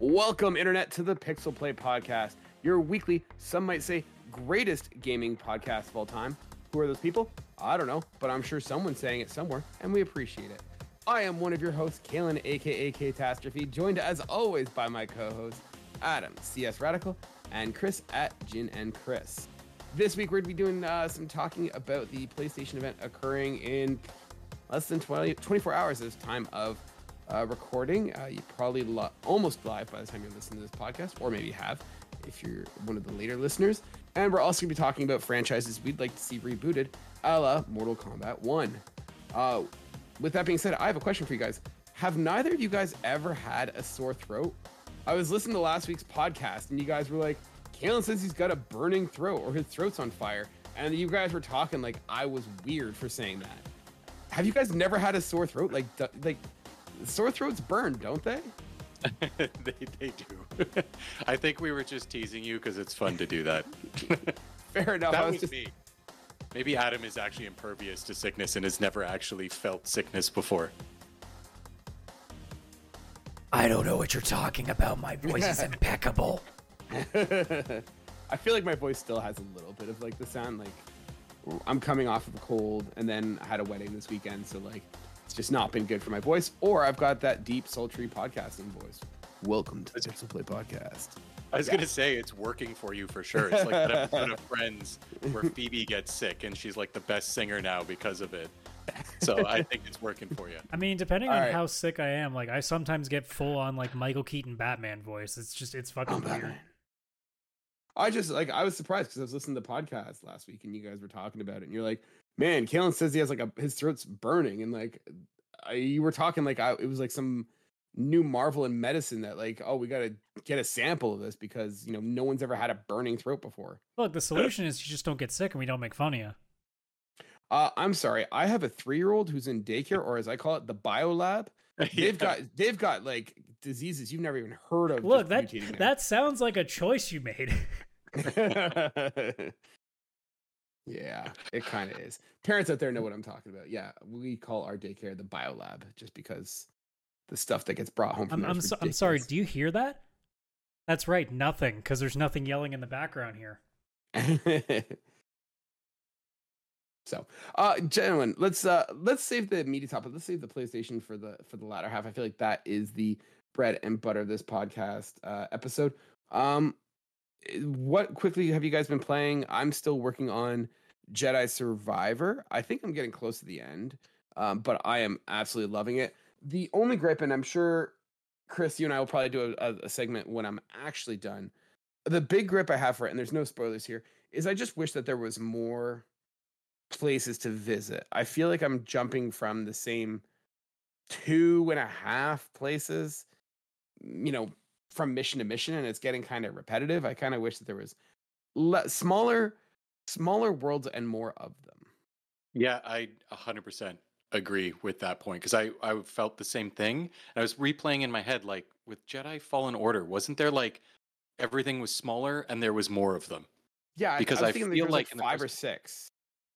Welcome, Internet, to the Pixel Play Podcast, your weekly, some might say, greatest gaming podcast of all time. Who are those people? I don't know, but I'm sure someone's saying it somewhere, and we appreciate it. I am one of your hosts, Kaylan, aka Catastrophe, joined as always by my co hosts, Adam, CS Radical, and Chris at Jin and Chris. This week, we're going to be doing uh, some talking about the PlayStation event occurring in less than 20, 24 hours this time of uh, recording. Uh, you probably lo- almost live by the time you're listening to this podcast, or maybe have if you're one of the later listeners. And we're also going to be talking about franchises we'd like to see rebooted, a la Mortal Kombat 1. Uh, with that being said, I have a question for you guys. Have neither of you guys ever had a sore throat? I was listening to last week's podcast, and you guys were like, Kaylan says he's got a burning throat or his throat's on fire. And you guys were talking like I was weird for saying that. Have you guys never had a sore throat? Like, like sore throats burn, don't they? they, they do. I think we were just teasing you because it's fun to do that. Fair enough. that I was, was just me. Maybe Adam is actually impervious to sickness and has never actually felt sickness before. I don't know what you're talking about. My voice is impeccable. I feel like my voice still has a little bit of like the sound like I'm coming off of a cold and then I had a wedding this weekend, so like it's just not been good for my voice. Or I've got that deep, sultry podcasting voice. Welcome to the Pixel Play Podcast. I was Yeah. gonna say it's working for you for sure. It's like that episode of Friends where Phoebe gets sick and she's like the best singer now because of it. So I think it's working for you. I mean, depending All on right. how sick I am, like I sometimes get full on like Michael Keaton Batman voice. It's just it's fucking Oh, weird. Batman. I just like I was surprised because I was listening to the podcast last week and you guys were talking about it and you're like, man, Kaylan says he has like a his throat's burning and like I, you were talking like I, it was like some new marvel in medicine that like oh we got to get a sample of this because you know no one's ever had a burning throat before. Look, the solution is you just don't get sick and we don't make fun of you. Uh, I'm sorry, I have a three year old who's in daycare or as I call it the bio lab. They've Yeah. got they've got like diseases you've never even heard of. Look, that that sounds like a choice you made. yeah, it kind of is. Parents out there know what I'm talking about. Yeah, we call our daycare the biolab just because the stuff that gets brought home from I'm there I'm, so, I'm sorry. Do you hear that? That's right, nothing, because there's nothing yelling in the background here. so, uh, gentlemen, let's uh let's save the media topic. Let's save the PlayStation for the for the latter half. I feel like that is the bread and butter of this podcast uh, episode. Um, what quickly have you guys been playing? I'm still working on Jedi Survivor. I think I'm getting close to the end, um, but I am absolutely loving it. The only gripe, and I'm sure Chris, you and I will probably do a, a segment when I'm actually done. The big grip I have for it, and there's no spoilers here, is I just wish that there was more places to visit. I feel like I'm jumping from the same two and a half places, you know, from mission to mission, and it's getting kind of repetitive. I kind of wish that there was le- smaller, smaller worlds and more of them. Yeah, I 100% agree with that point because I, I felt the same thing. And I was replaying in my head, like with Jedi Fallen Order, wasn't there like everything was smaller and there was more of them? Yeah, Because I, was I feel like like five or six.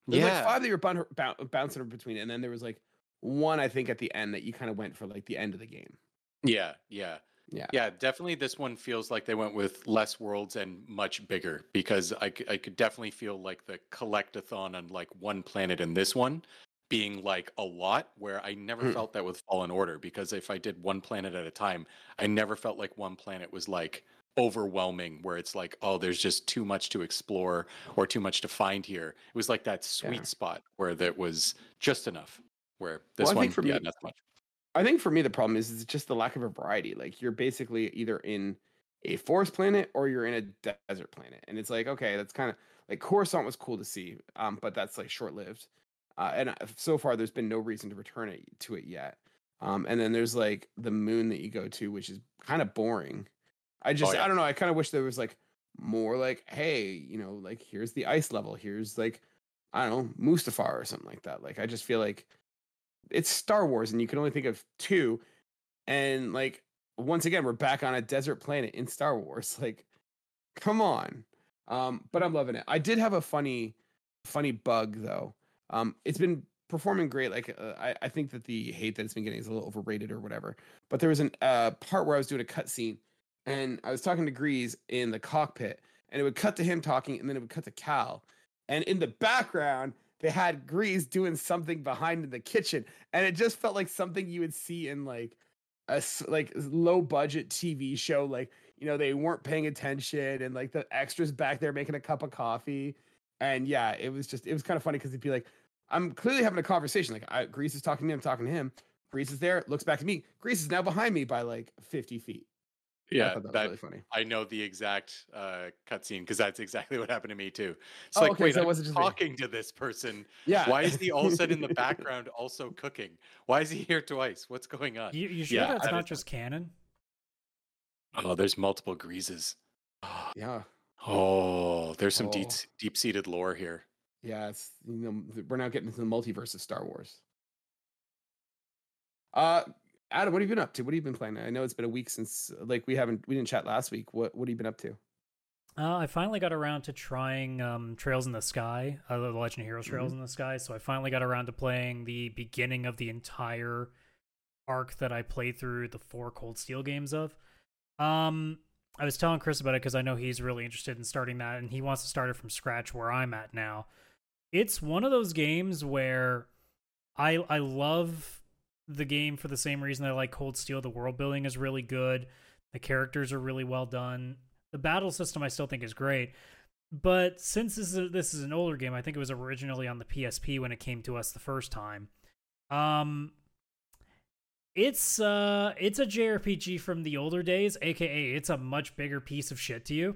There's yeah. like five that you're bun- bou- bouncing between, and then there was like one I think at the end that you kind of went for like the end of the game. Yeah, yeah. Yeah. Yeah, definitely this one feels like they went with less worlds and much bigger because I, I could definitely feel like the collectathon on like one planet in this one being like a lot where I never Hmm. felt that with Fallen Order because if I did one planet at a time, I never felt like one planet was like overwhelming where it's like oh there's just too much to explore or too much to find here it was like that sweet Yeah. spot where that was just enough where this Well, one for yeah me- not much I think for me the problem is is just the lack of a variety. Like you're basically either in a forest planet or you're in a desert planet, and it's like okay, that's kind of like Coruscant was cool to see, um, but that's like short lived. Uh, and uh, so far, there's been no reason to return it to it yet. Um, and then there's like the moon that you go to, which is kind of boring. I just yeah. I don't know. I kind of wish there was like more like hey, you know, like here's the ice level, here's like I don't know Mustafar or something like that. Like I just feel like it's Star Wars, and you can only think of two. And like once again, we're back on a desert planet in Star Wars. Like, come on. Um, but I'm loving it. I did have a funny, funny bug though. Um, it's been performing great. Like, uh, I, I think that the hate that it's been getting is a little overrated or whatever. But there was an uh part where I was doing a cutscene, and I was talking to Greez in the cockpit, and it would cut to him talking, and then it would cut to Cal, and in the background they had Greez doing something behind in the kitchen, and it just felt like something you would see in like a like low budget TV show, like you know they weren't paying attention, and like the extras back there making a cup of coffee, and yeah, it was just it was kind of funny because it'd be like I'm clearly having a conversation, like I, Greez is talking to me, I'm talking to him. Greez is there, looks back at me. Greez is now behind me by like 50 feet. I Yeah, thought that was that really funny. I know the exact uh, cutscene because that's exactly what happened to me too. It's Oh, like, okay, wait, so I'm wasn't just me. talking to this person. Yeah. Why is he all of a sudden in the background also cooking? Why is he here twice? What's going on? You, you sure Yeah, that's that not is- just canon? Oh, there's multiple Greezes. yeah. Oh, there's some Oh. deep deep seated lore here. Yeah, it's you know we're now getting into the multiverse of Star Wars. Uh Adam, what have you been up to? What have you been playing? I know it's been a week since like we haven't we didn't chat last week. What what have you been up to? Uh, I finally got around to trying um, Trails in the Sky, uh, the Legend of Heroes Trails in the Sky. So I finally got around to playing the beginning of the entire arc that I played through the four Cold Steel games of. Um, I was telling Chris about it because I know he's really interested in starting that, and he wants to start it from scratch where I'm at now. It's one of those games where I I love the game for the same reason I like Cold Steel. The world building is really good. The characters are really well done. The battle system I still think is great. But since this is a, this is an older game, I think it was originally on the PSP when it came to us the first time. Um it's uh it's a JRPG from the older days, aka it's a much bigger piece of shit to you.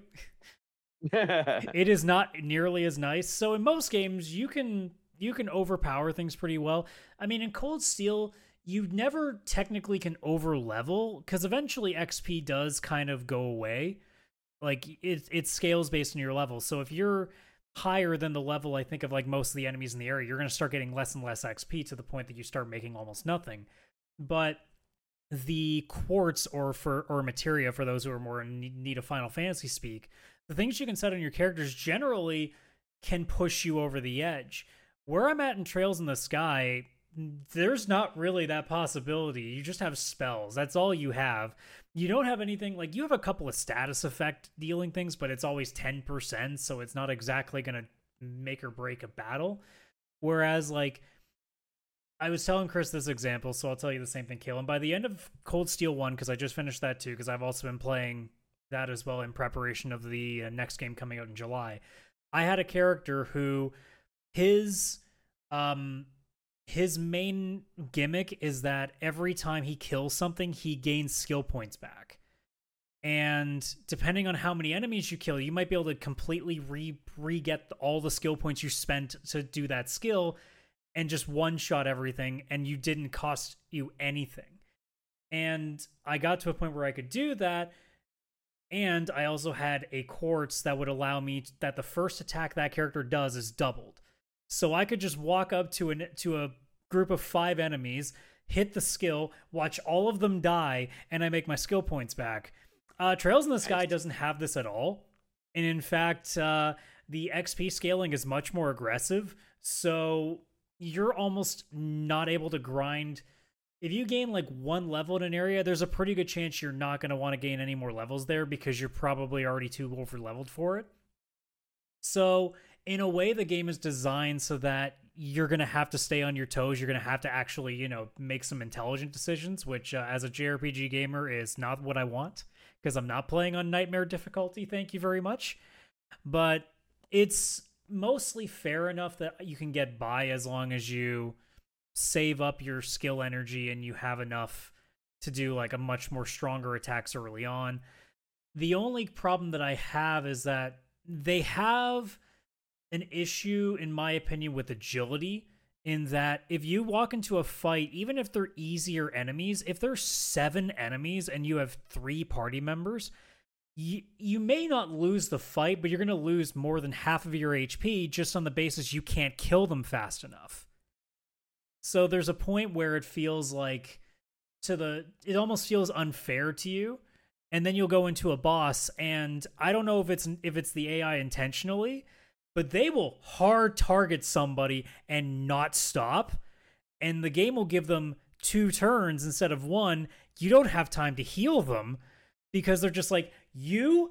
it is not nearly as nice. So in most games, you can you can overpower things pretty well. I mean, in Cold Steel, you never technically can over level because eventually XP does kind of go away. Like it it scales based on your level. So if you're higher than the level I think of like most of the enemies in the area, you're going to start getting less and less XP to the point that you start making almost nothing. But the quartz or for or materia for those who are more in need of Final Fantasy speak, the things you can set on your characters generally can push you over the edge. Where I'm at in Trails in the Sky, there's not really that possibility. You just have spells. That's all you have. You don't have anything like you have a couple of status effect dealing things, but it's always 10%, so it's not exactly going to make or break a battle. Whereas like I was telling Chris this example, so I'll tell you the same thing, Kaylan. By the end of Cold Steel 1, because I just finished that too, because I've also been playing that as well in preparation of the uh, next game coming out in July. I had a character who his um his main gimmick is that every time he kills something, he gains skill points back. And depending on how many enemies you kill, you might be able to completely re re get all the skill points you spent to do that skill and just one shot everything and you didn't cost you anything. And I got to a point where I could do that and I also had a quartz that would allow me that the first attack that character does is doubled. So I could just walk up to an to a group of 5 enemies, hit the skill, watch all of them die and I make my skill points back. Uh Trails in the Sky doesn't have this at all. And in fact, uh the XP scaling is much more aggressive. So you're almost not able to grind if you gain like one level in an area there's a pretty good chance you're not going to want to gain any more levels there because you're probably already too over leveled for it so in a way the game is designed so that you're going to have to stay on your toes you're going to have to actually you know make some intelligent decisions which uh, as a jrpg gamer is not what i want because i'm not playing on nightmare difficulty thank you very much but it's mostly fair enough that you can get by as long as you save up your skill energy and you have enough to do like a much more stronger attacks early on. The only problem that I have is that they have an issue, in my opinion, with agility. In that, if you walk into a fight, even if they're easier enemies, if there's seven enemies and you have three party members, you, you may not lose the fight, but you're going to lose more than half of your HP just on the basis you can't kill them fast enough. So there's a point where it feels like to the it almost feels unfair to you. And then you'll go into a boss and I don't know if it's if it's the AI intentionally, but they will hard target somebody and not stop. And the game will give them two turns instead of one. You don't have time to heal them because they're just like, you,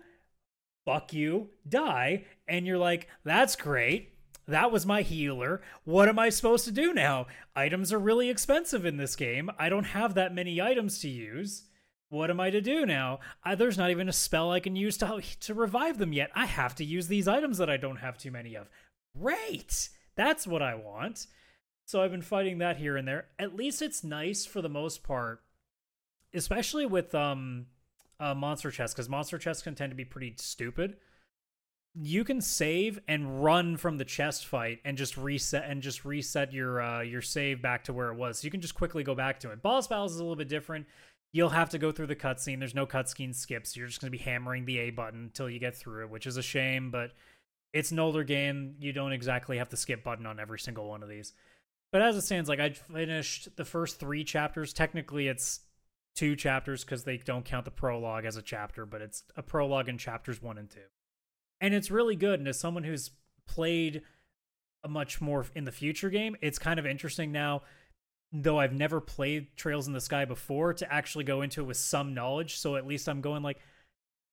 fuck you, die. And you're like, that's great. That was my healer. What am I supposed to do now? Items are really expensive in this game. I don't have that many items to use. What am I to do now? I, there's not even a spell I can use to to revive them yet. I have to use these items that I don't have too many of. Great. That's what I want. So I've been fighting that here and there. At least it's nice for the most part, especially with um uh, monster chests because monster chests can tend to be pretty stupid. You can save and run from the chest fight and just reset and just reset your uh, your save back to where it was. So you can just quickly go back to it. Boss battles is a little bit different. You'll have to go through the cutscene. There's no cutscene skips. You're just going to be hammering the A button until you get through it, which is a shame, but it's an older game. You don't exactly have the skip button on every single one of these. But as it stands, like I finished the first three chapters. Technically, it's two chapters because they don't count the prologue as a chapter, but it's a prologue in chapters one and two. And it's really good. And as someone who's played a much more in the future game, it's kind of interesting now, though I've never played Trails in the Sky before, to actually go into it with some knowledge. So at least I'm going like,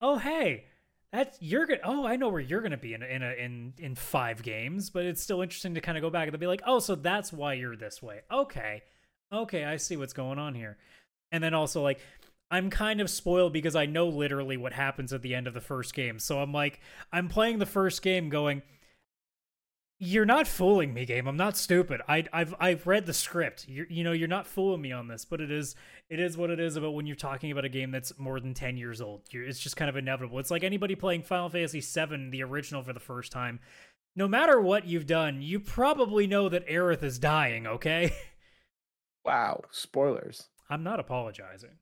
oh hey, that's you're gonna oh I know where you're gonna be in in a, in in five games, but it's still interesting to kind of go back and be like, oh, so that's why you're this way. Okay. Okay, I see what's going on here. And then also like I'm kind of spoiled because I know literally what happens at the end of the first game. So I'm like I'm playing the first game going you're not fooling me game. I'm not stupid. I, i've i've read the script. You you know you're not fooling me on this but it is it is what it is about when you're talking about a game that's more than 10 years old. You're, it's just kind of inevitable. It's like anybody playing final fantasy 7 the original for the first time. No matter what you've done you probably know that aerith is dying okay? Wow, spoilers. i'm not apologizing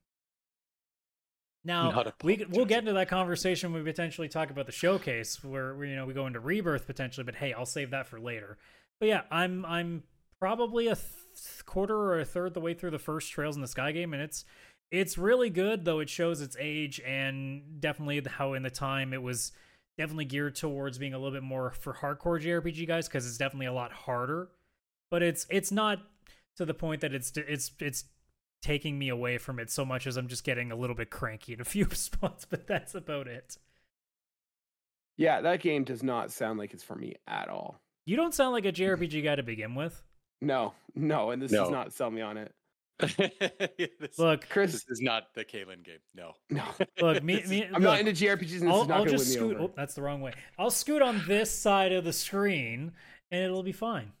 now we we'll get into that conversation when we potentially talk about the showcase where, where you know we go into rebirth potentially, but hey, I'll save that for later. But yeah, I'm I'm probably a th- quarter or a third the way through the first Trails in the Sky game, and it's it's really good though it shows its age and definitely how in the time it was definitely geared towards being a little bit more for hardcore JRPG guys because it's definitely a lot harder. But it's it's not to the point that it's it's it's taking me away from it so much as I'm just getting a little bit cranky in a few spots, but that's about it. Yeah, that game does not sound like it's for me at all. You don't sound like a mm-hmm. JRPG guy to begin with. No, no, and this No. does not sell me on it. this, Look, Chris, this is not the Kaylan game. No. no, look, me, This is- me I'm look, not into JRPGs, and I'll, is not I'll just win me scoot. over. Oh, that's the wrong way. I'll scoot on this side of the screen, and it'll be fine.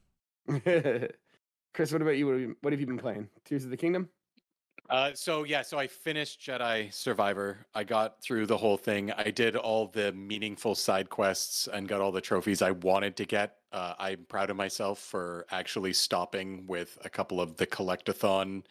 Chris, what about you? What have you, what have you been playing? Tears of the Kingdom? Uh, so yeah, so I finished Jedi Survivor. I got through the whole thing. I did all the meaningful side quests and got all the trophies I wanted to get. Uh, I'm proud of myself for actually stopping with a couple of the collectathon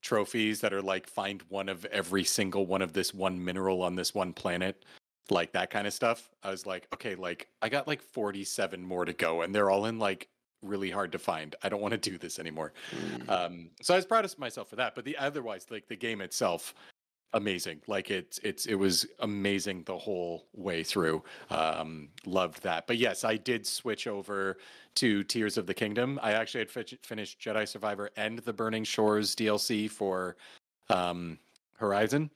trophies that are like find one of every single one of this one mineral on this one planet, like that kind of stuff. I was like, okay, like I got like 47 more to go, and they're all in like really hard to find. I don't want to do this anymore. Mm. Um, so I was proud of myself for that. But the otherwise, like the game itself, amazing. Like it's it's it was amazing the whole way through. Um, loved that. But yes, I did switch over to Tears of the Kingdom. I actually had fi- finished Jedi Survivor and the Burning Shores DLC for um, Horizon.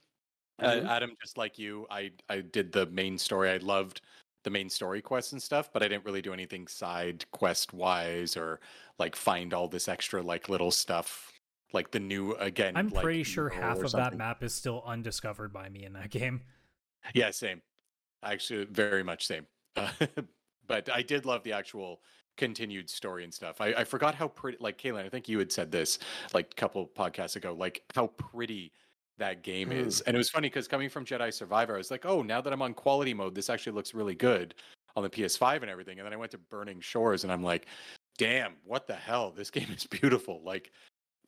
Mhm. Uh, Adam, just like you, I I did the main story. I loved the main story quests and stuff, but I didn't really do anything side quest wise or like find all this extra like little stuff like the new again. I'm like, pretty sure half of that map is still undiscovered by me in that game. Yeah, same. Actually, very much same. Uh, but I did love the actual continued story and stuff. I, I forgot how pretty, like Kaylan, I think you had said this like a couple podcasts ago, like how pretty that game Mm. is. And it was funny because coming from Jedi Survivor, I was like, oh, now that I'm on quality mode, this actually looks really good on the PS5 and everything. And then I went to Burning Shores and I'm like, damn, what the hell? This game is beautiful. Like,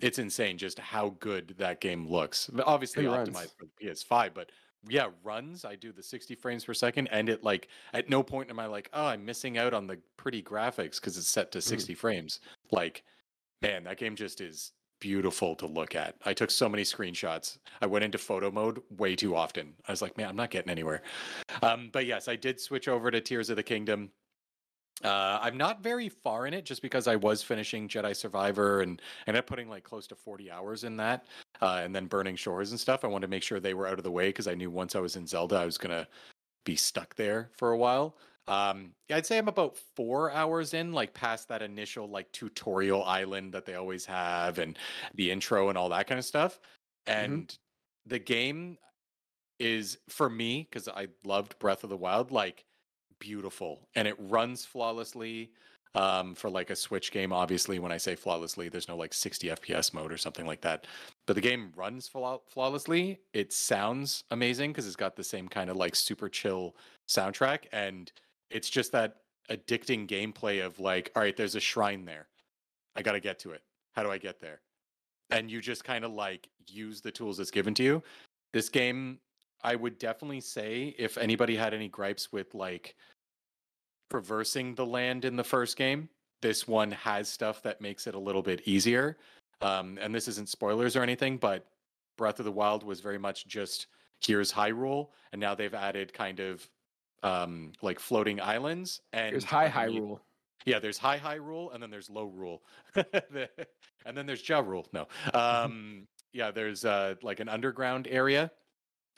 it's insane just how good that game looks. Obviously It runs. optimized for the PS5, but yeah, runs. I do the 60 frames per second, and it like at no point am I like, oh, I'm missing out on the pretty graphics because it's set to 60 frames. Like, man, that game just is beautiful to look at. I took so many screenshots. I went into photo mode way too often. I was like, man, I'm not getting anywhere. Um, but yes, I did switch over to Tears of the Kingdom. Uh, I'm not very far in it just because I was finishing Jedi Survivor and ended up putting like close to 40 hours in that, uh, and then Burning Shores and stuff. I wanted to make sure they were out of the way because I knew once I was in Zelda, I was gonna be stuck there for a while. Um, I'd say I'm about four hours in, like past that initial like tutorial island that they always have, and the intro and all that kind of stuff. And the game is for me because I loved Breath of the Wild, like beautiful, and it runs flawlessly. Um, for like a Switch game, obviously, when I say flawlessly, there's no like 60 FPS mode or something like that. But the game runs flaw- flawlessly. It sounds amazing because it's got the same kind of like super chill soundtrack, and it's just that addicting gameplay of like, all right, there's a shrine there. I got to get to it. How do I get there? And you just kind of like use the tools that's given to you. This game, I would definitely say, if anybody had any gripes with like traversing the land in the first game, this one has stuff that makes it a little bit easier. Um, and this isn't spoilers or anything, but Breath of the Wild was very much just here's Hyrule, and now they've added kind of um, like floating islands. And There's high high rule. yeah, there's high high rule, and then there's low rule, and then there's Ja rule. No, um, yeah, there's uh, like an underground area.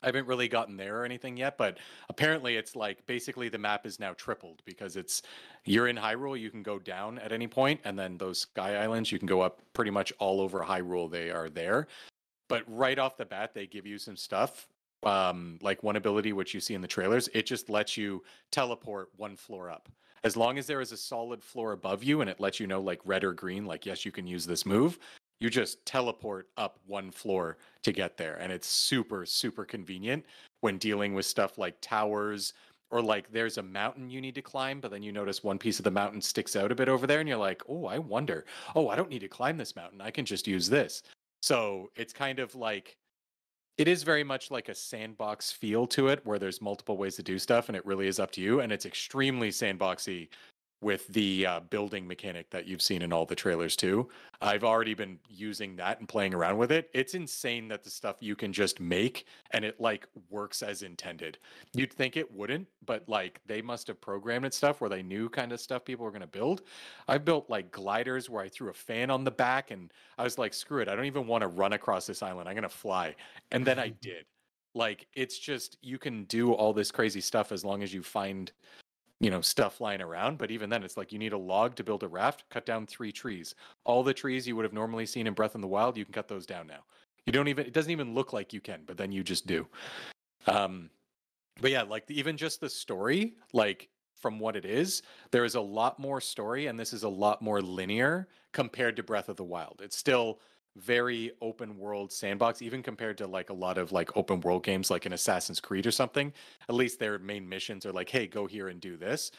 I haven't really gotten there or anything yet, but apparently it's like basically the map is now tripled because it's you're in Hyrule, you can go down at any point, and then those sky islands you can go up pretty much all over Hyrule. They are there, but right off the bat they give you some stuff. Um, like one ability which you see in the trailers, it just lets you teleport one floor up. As long as there is a solid floor above you and it lets you know like red or green like yes you can use this move you just teleport up one floor to get there. And it's super super convenient when dealing with stuff like towers or like there's a mountain you need to climb but then you notice one piece of the mountain sticks out a bit over there and you're like oh i wonder. Oh i don't need to climb this mountain. I can just use this. So it's kind of like it is very much like a sandbox feel to it where there's multiple ways to do stuff and it really is up to you and it's extremely sandboxy with the uh, building mechanic that you've seen in all the trailers too. I've already been using that and playing around with it. It's insane that the stuff you can just make and it like works as intended. You'd think it wouldn't but like they must have programmed it stuff where they knew kind of stuff people were going to build. I built like gliders where i threw a fan on the back and i was like screw it i don't even want to run across this island i'm going to fly. And then i did. Like it's just you can do all this crazy stuff as long as you find you know stuff lying around but even then it's like you need a log to build a raft cut down three trees. All the trees you would have normally seen in breath in the wild you can cut those down now. You don't even it doesn't even look like you can but then you just do. Um but yeah like even just the story like from what it is there is a lot more story and this is a lot more linear compared to breath of the wild. It's still very open world sandbox even compared to like a lot of like open world games like an assassin's creed or something. At least their main missions are like hey go here and do this.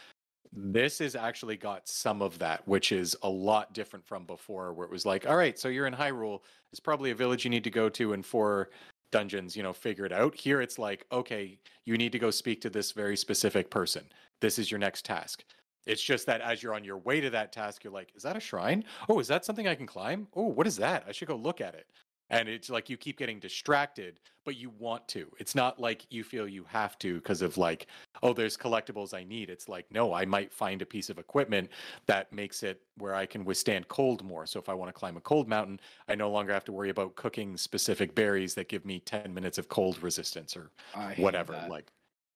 This has actually got some of that which is a lot different from before where it was like all right so you're in hyrule. It's probably a village you need to go to and four dungeons you know figure it out. Here it's like okay you need to go speak to this very specific person. This is your next task it's just that as you're on your way to that task, you're like, is that a shrine? Oh, is that something I can climb? Oh, what is that? I should go look at it. And it's like you keep getting distracted, but you want to. It's not like you feel you have to because of like, oh, there's collectibles I need. It's like, no, I might find a piece of equipment that makes it where I can withstand cold more. So if I want to climb a cold mountain, I no longer have to worry about cooking specific berries that give me 10 minutes of cold resistance or I whatever. Like,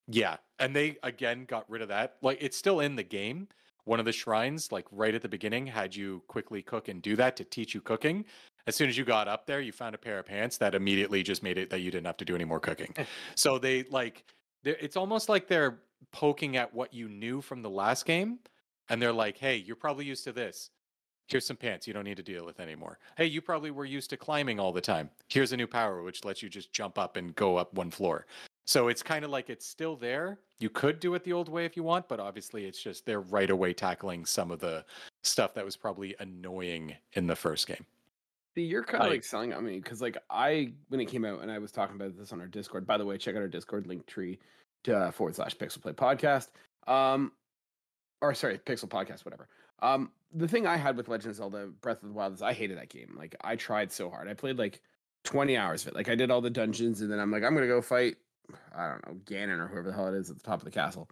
yeah, and they again got rid of that. Like, it's still in the game. One of the shrines, like right at the beginning, had you quickly cook and do that to teach you cooking. As soon as you got up there, you found a pair of pants that immediately just made it that you didn't have to do any more cooking. so they like, it's almost like they're poking at what you knew from the last game, and they're like, "Hey, you're probably used to this. Here's some pants you don't need to deal with anymore. Hey, you probably were used to climbing all the time. Here's a new power which lets you just jump up and go up one floor. So it's kind of like it's still there. You could do it the old way if you want, but obviously it's just they're right away tackling some of the stuff that was probably annoying in the first game. See, you're kind of like selling on me because, like, I when it came out and I was talking about this on our Discord. By the way, check out our Discord link tree to uh, forward slash Pixel Play Podcast. Um, or sorry, Pixel Podcast, whatever. Um, the thing I had with Legend of Zelda Breath of the Wild is I hated that game. Like, I tried so hard. I played like 20 hours of it. Like, I did all the dungeons, and then I'm like, I'm gonna go fight. I don't know Ganon or whoever the hell it is at the top of the castle.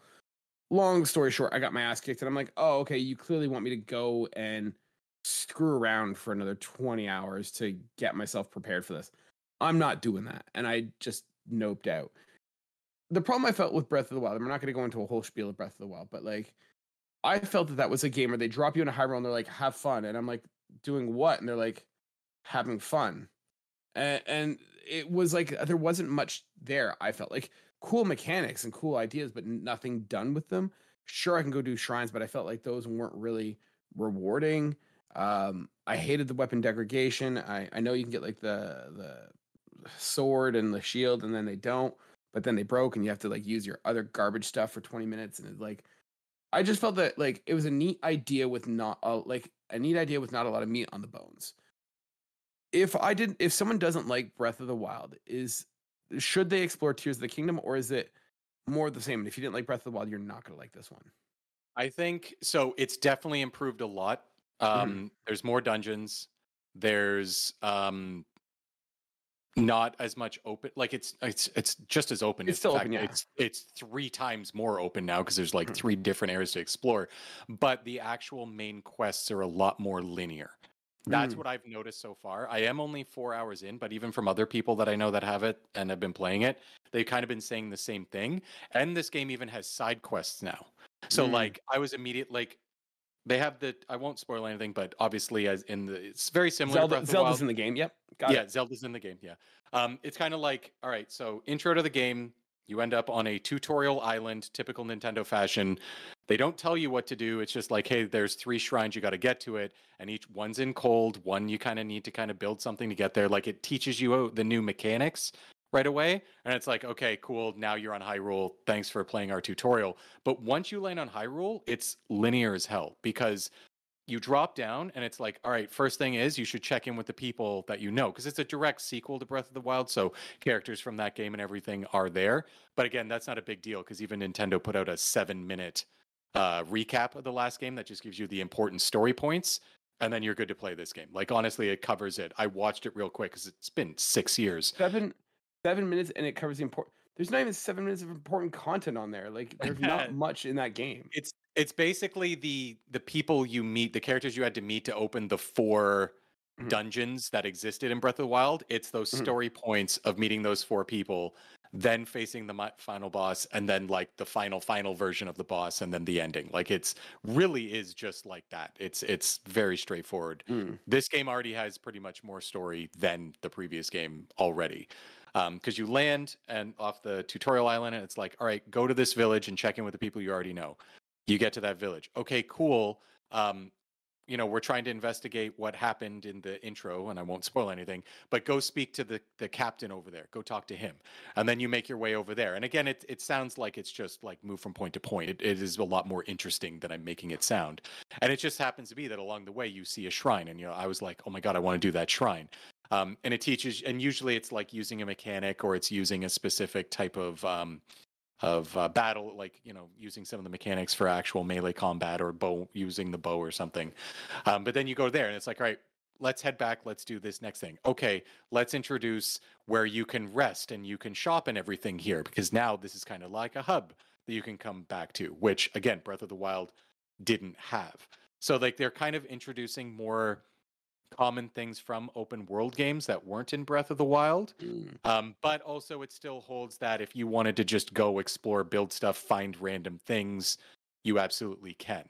long story short, I got my ass kicked, and I'm like, oh, okay, you clearly want me to go and screw around for another 20 hours to get myself prepared for this. I'm not doing that. And I just noped out. The problem I felt with Breath of the Wild, I'm not going to go into a whole spiel of Breath of the Wild, but like, I felt that that was a game where they drop you in a Hyrule and they're like, have fun. And I'm like, doing what? And they're like, having fun. And, and it was like, there wasn't much there. I felt like cool mechanics and cool ideas, but nothing done with them. Sure, I can go do shrines, but I felt like those weren't really rewarding. Um, I hated the weapon degradation. I, I know you can get like the the sword and the shield, and then they don't, but then they broke, and you have to like use your other garbage stuff for 20 minutes, and it, like I just felt that like it was a neat idea with not uh, like a neat idea with not a lot of meat on the bones. If I didn't, if someone doesn't like Breath of the Wild, is should they explore Tears of the Kingdom, or is it more the same? And if you didn't like Breath of the Wild, you're not going to like this one. I think so. It's definitely improved a lot. Mm-hmm. Um, There's more dungeons. There's um, not as much open. Like it's it's it's just as open. It's still fact, open, yeah. It's it's three times more open now because there's like Mhm. three different areas to explore. But the actual main quests are a lot more linear. That's Mm. what I've noticed so far. I am only four hours in, but even from other people that I know that have it and have been playing it, they've kind of been saying the same thing. And this game even has side quests now. So Mm. like I was immediate like they have the I won't spoil anything, but obviously as in the it's very similar to Zelda, Zelda's in the game. Yep, got yeah, it. Zelda's in the game. Yeah. Um, it's kind of like, all right, so intro to the game, you end up on a tutorial island, typical Nintendo fashion. They don't tell you what to do. It's just like, hey, there's three shrines, you got to get to it, and each one's in cold. One you kind of need to kind of build something to get there. Like it teaches you uh, the new mechanics right away, and it's like, okay, cool. Now you're on Hyrule. Thanks for playing our tutorial. But once you land on Hyrule, it's linear as hell because you drop down and it's like all right first thing is you should check in with the people that you know because it's a direct sequel to breath of the wild so characters from that game and everything are there but again that's not a big deal because even nintendo put out a seven minute uh, recap of the last game that just gives you the important story points and then you're good to play this game like honestly it covers it i watched it real quick because it's been six years Seven, seven minutes, and it covers the important. There's not even seven minutes of important content on there. Like, there's not much in that game. it's it's basically the the people you meet the characters you had to meet to open the 4 Mhm. dungeons that existed in breath of the wild it's those Mhm. story points of meeting those four people then facing the final boss and then like the final final version of the boss and then the ending like it's really is just like that it's it's very straightforward Mm. this game already has pretty much more story than the previous game already because you land and off the tutorial island and it's like all right go to this village and check in with the people you already know you get to that village. Okay cool. Um, you know we're trying to investigate what happened in the intro and i won't spoil anything but go speak to the, the captain over there. Go talk to him and then you make your way over there. And again it, it sounds like it's just like move from point to point. It, it is a lot more interesting than i'm making it sound. And it just happens to be that along the way you see a shrine and you know i was like oh my god i want to do that shrine. Um, and it teaches and usually it's like using a mechanic or it's using a specific type of um, of uh, battle like you know using some of the mechanics for actual melee combat or bow using the bow or something. Um, but then you go there and it's like all right let's head back let's do this next thing. Okay let's introduce where you can rest and you can shop and everything here because now this is kind of like a hub that you can come back to which again breath of the wild didn't have. So like they're kind of introducing more common things from open world games that weren't in breath of the wild Mm. um, but also, it still holds that if you wanted to just go explore, build stuff, find random things, you absolutely can.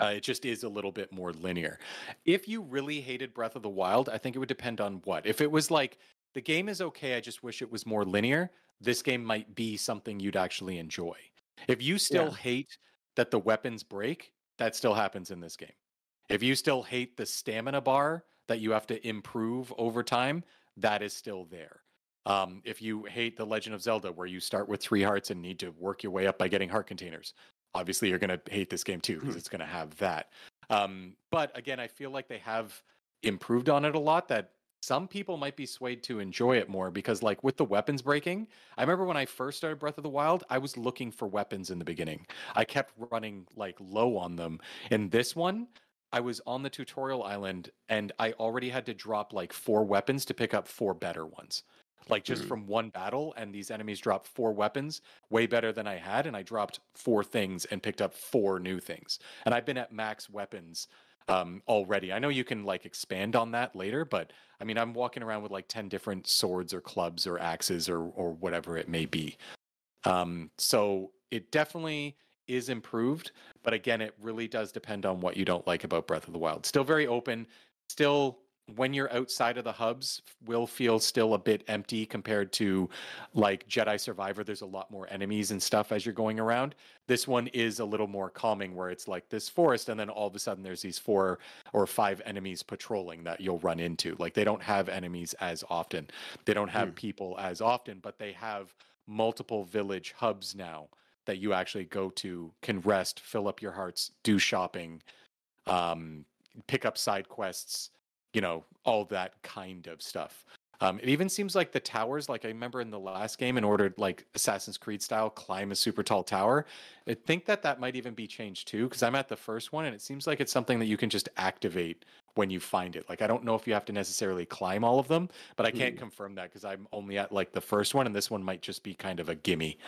Uh, it just is a little bit more linear. If you really hated Breath of the Wild, I think it would depend on what. If it was like, the game is okay, I just wish it was more linear, this game might be something you'd actually enjoy. If you still Yeah. hate that the weapons break, that still happens in this game. If you still hate the stamina bar that you have to improve over time, that is still there. Um, if you hate The Legend of Zelda, where you start with three hearts and need to work your way up by getting heart containers, obviously you're going to hate this game too because Mhm. it's going to have that. Um, but again, I feel like they have improved on it a lot. That some people might be swayed to enjoy it more because, like with the weapons breaking, I remember when I first started Breath of the Wild, I was looking for weapons in the beginning. I kept running like low on them. In this one, I was on the tutorial island and I already had to drop like four weapons to pick up four better ones. like just Mhm. from one battle and these enemies dropped four weapons way better than i had and i dropped four things and picked up four new things and i've been at max weapons um, already i know you can like expand on that later but i mean i'm walking around with like 10 different swords or clubs or axes or or whatever it may be um, so it definitely is improved but again it really does depend on what you don't like about breath of the wild. Still very open. Still when you're outside of the hubs will feel still a bit empty compared to like Jedi Survivor. There's a lot more enemies and stuff as you're going around. This one is a little more calming where it's like this forest and then all of a sudden there's these four or five enemies patrolling that you'll run into. Like they don't have enemies as often. They don't have Hmm. people as often but they have multiple village hubs now that you actually go to can rest fill up your hearts do shopping um pick up side quests you know all that kind of stuff. Um, it even seems like the towers like i remember in the last game in order like assassin's creed style climb a super tall tower. I think that that might even be changed too because i'm at the first one and it seems like it's something that you can just activate when you find it. Like i don't know if you have to necessarily climb all of them but i can't Mm. confirm that because i'm only at like the first one and this one might just be kind of a gimme.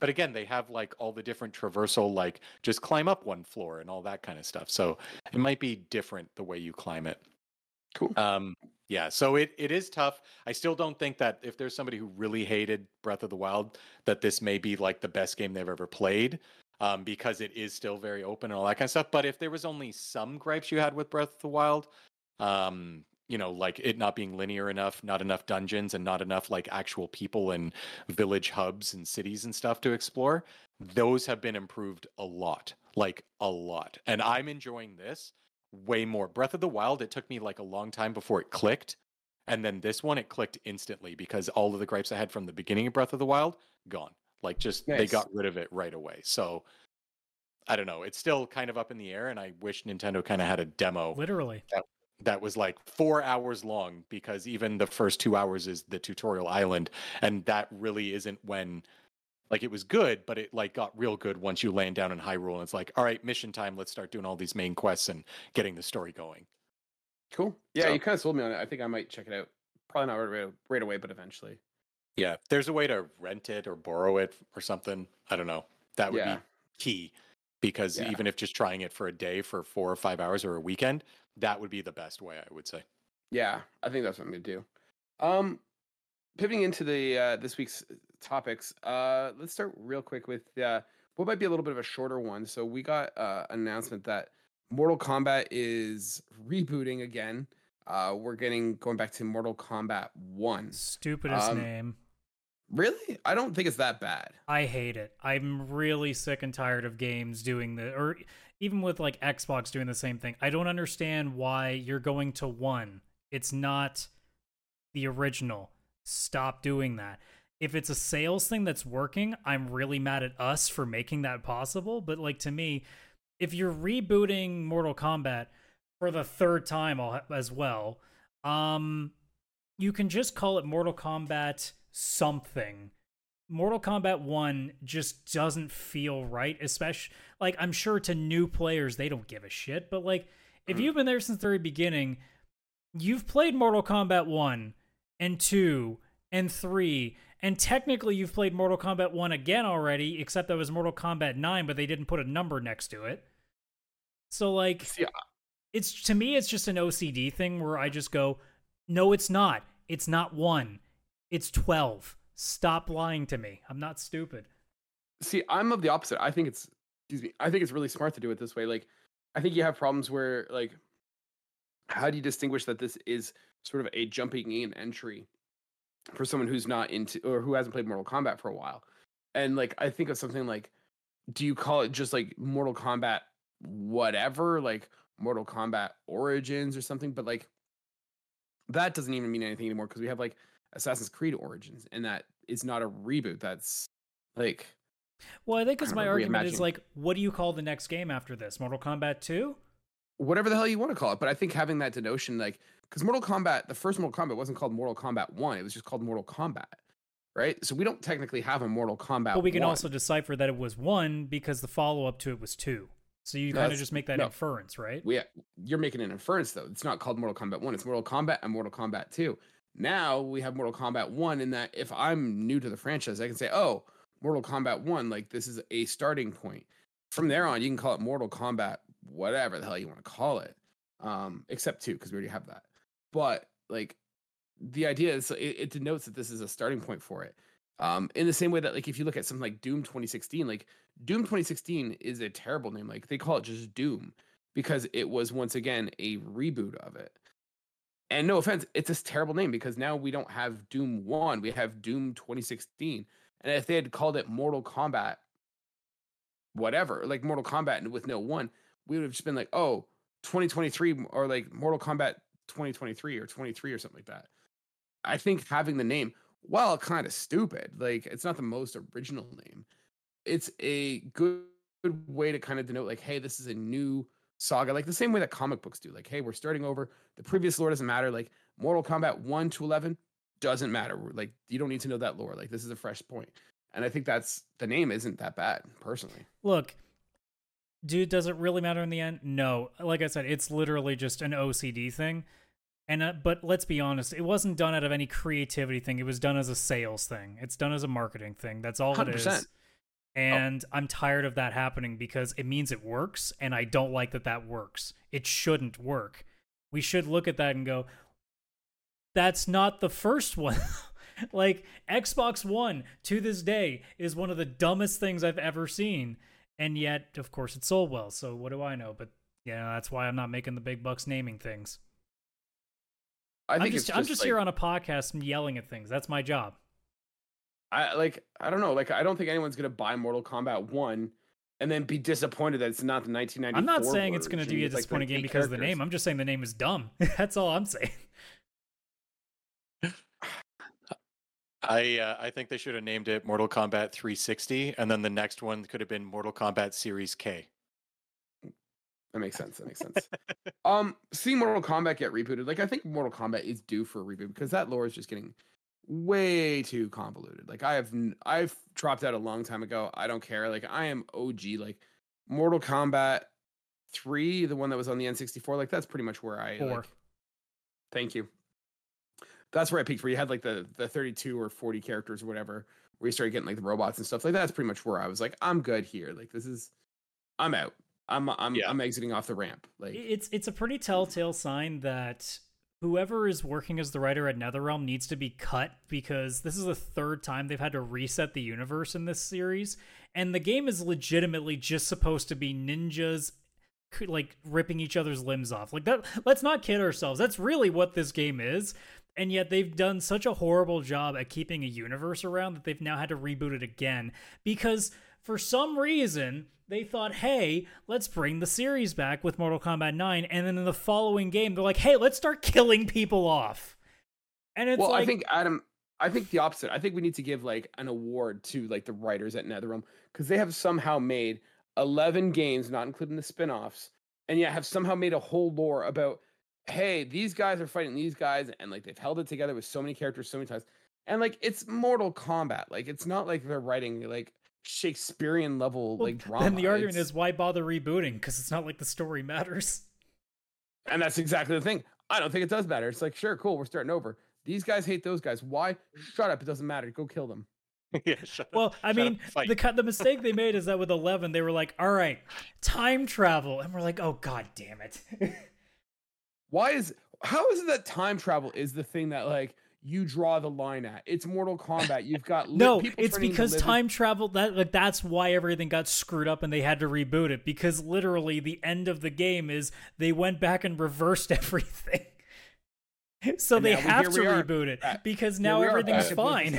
But again they have like all the different traversal like just climb up one floor and all that kind of stuff. So it might be different the way you climb it. Cool. um yeah so it, it is tough. I still don't think that if there's somebody who really hated breath of the wild that this may be like the best game they've ever played um, because it is still very open and all that kind of stuff but if there was only some gripes you had with breath of the wild um you know like it not being linear enough not enough dungeons and not enough like actual people and village hubs and cities and stuff to explore those have been improved a lot like a lot and i'm enjoying this way more. Breath of the wild it took me like a long time before it clicked and then this one it clicked instantly because all of the gripes i had from the beginning of breath of the wild gone like just they got rid of it right away so i don't know it's still kind of up in the air and i wish nintendo kind of had a demo Literally. that was like four hours long because even the first two hours is the tutorial island and that really isn't when like it was good but it like got real good once you land down in hyrule and it's like all right mission time let's start doing all these main quests and getting the story going Cool. Yeah, So- you kind of sold me on it. I think I might check it out. Probably not right, right away, but eventually. Yeah there's a way to rent it or borrow it or something i don't know that would Yeah. be key because Yeah. even if just trying it for a day for four or five hours or a weekend that would be the best way i would say Yeah, I think that's what I'm gonna do. Um, pivoting into the uh, this week's topics. Uh, let's start real quick with uh, what might be a little bit of a shorter one. So we got uh, an announcement that Mortal Kombat is rebooting again. Uh, we're getting going back to Mortal Kombat One. Stupidest Um, name. Really? I don't think it's that bad. I hate it. I'm really sick and tired of games doing the or even with like Xbox doing the same thing. I don't understand why you're going to one. It's not the original. Stop doing that. If it's a sales thing that's working, I'm really mad at us for making that possible, but like to me, if you're rebooting Mortal Kombat for the third time as well, um you can just call it Mortal Kombat something. Mortal Kombat 1 just doesn't feel right, especially like I'm sure to new players they don't give a shit, but like if Mm. you've been there since the very beginning, you've played Mortal Kombat 1 and 2 and 3 and technically you've played Mortal Kombat 1 again already, except that was Mortal Kombat 9, but they didn't put a number next to it. So like See, it's to me it's just an OCD thing where I just go, no, it's not. It's not one. It's twelve. Stop lying to me. I'm not stupid. See, I'm of the opposite. I think it's excuse me. I think it's really smart to do it this way. Like, I think you have problems where like, how do you distinguish that this is sort of a jumping in entry for someone who's not into or who hasn't played Mortal Kombat for a while? And like, I think of something like, do you call it just like Mortal Kombat whatever, like Mortal Kombat Origins or something? But like, that doesn't even mean anything anymore because we have like Assassin's Creed Origins, and that is not a reboot. That's like Well, I think because my a argument is like, what do you call the next game after this? Mortal Kombat 2? whatever the hell you want to call it. But I think having that denotion, like, because Mortal Kombat, the first Mortal Kombat wasn't called Mortal Kombat One; it was just called Mortal Kombat, right? So we don't technically have a Mortal Kombat. But we can 1. also decipher that it was one because the follow up to it was two. So you No, kind of just make that no. inference, right? we you're making an inference though. It's not called Mortal Kombat One; it's Mortal Kombat and Mortal Kombat Two. Now we have Mortal Kombat 1 in that if I'm new to the franchise, I can say, "Oh, Mortal Kombat 1, like this is a starting point." From there on, you can call it Mortal Kombat whatever the hell you want to call it. Um except 2 because we already have that. But like the idea is it, it denotes that this is a starting point for it. Um, in the same way that like if you look at something like Doom 2016, like Doom 2016 is a terrible name. Like they call it just Doom because it was once again a reboot of it. And no offense, it's a terrible name because now we don't have Doom 1, we have Doom 2016. And if they had called it Mortal Kombat, whatever, like Mortal Kombat with no one, we would have just been like, oh, 2023 or like Mortal Kombat 2023 or 23 or something like that. I think having the name, while kind of stupid, like it's not the most original name, it's a good, good way to kind of denote, like, hey, this is a new saga, like the same way that comic books do. Like, hey, we're starting over. The previous lore doesn't matter. Like Mortal Kombat 1 to 11 doesn't matter. Like, you don't need to know that lore. Like, this is a fresh point. And I think that's the name isn't that bad, personally. Look, dude, does it really matter in the end? No. Like I said, it's literally just an OCD thing. And uh, but let's be honest, it wasn't done out of any creativity thing. It was done as a sales thing. It's done as a marketing thing. That's all 100%. it is. And oh. I'm tired of that happening because it means it works, and I don't like that that works. It shouldn't work. We should look at that and go, that's not the first one. like Xbox One to this day is one of the dumbest things I've ever seen. And yet, of course, it sold well. So what do I know? But yeah, that's why I'm not making the big bucks naming things. I think I'm just, just I'm just like, here on a podcast yelling at things. That's my job. I like I don't know. Like I don't think anyone's gonna buy Mortal Kombat one and then be disappointed that it's not the 1994. I'm not saying it's gonna be a disappointing like game because characters. of the name. I'm just saying the name is dumb. That's all I'm saying. I uh, I think they should have named it Mortal Kombat 360, and then the next one could have been Mortal Kombat Series K. That makes sense. That makes sense. um, seeing Mortal Kombat get rebooted, like I think Mortal Kombat is due for a reboot because that lore is just getting way too convoluted. Like I have, I've dropped out a long time ago. I don't care. Like I am OG. Like Mortal Kombat three, the one that was on the N64. Like that's pretty much where I. Four. Like, thank you. That's where I peaked. Where you had like the the 32 or 40 characters or whatever. Where you started getting like the robots and stuff. Like that's pretty much where I was like, I'm good here. Like this is, I'm out. I'm I'm yeah. I'm exiting off the ramp. Like it's it's a pretty telltale sign that whoever is working as the writer at NetherRealm needs to be cut because this is the third time they've had to reset the universe in this series, and the game is legitimately just supposed to be ninjas like ripping each other's limbs off. Like that let's not kid ourselves. That's really what this game is. And yet they've done such a horrible job at keeping a universe around that they've now had to reboot it again because for some reason they thought, hey, let's bring the series back with Mortal Kombat 9. And then in the following game, they're like, hey, let's start killing people off. And it's well, like, I think Adam, I think the opposite. I think we need to give like an award to like the writers at NetherRealm because they have somehow made 11 games, not including the spin-offs, and yet have somehow made a whole lore about, hey, these guys are fighting these guys, and like they've held it together with so many characters so many times. And like it's Mortal Kombat. Like it's not like they're writing like Shakespearean level well, like drama. Then the argument it's... is why bother rebooting? Because it's not like the story matters. And that's exactly the thing. I don't think it does matter. It's like, sure, cool, we're starting over. These guys hate those guys. Why? Shut up. It doesn't matter. Go kill them. yeah, well, I mean, up, the the mistake they made is that with Eleven, they were like, "All right, time travel," and we're like, "Oh god damn it!" Why is how is it that time travel is the thing that like you draw the line at. It's Mortal Kombat. You've got no. It's because time travel. That like that's why everything got screwed up and they had to reboot it. Because literally, the end of the game is they went back and reversed everything. so and they have to reboot it because now everything's fine.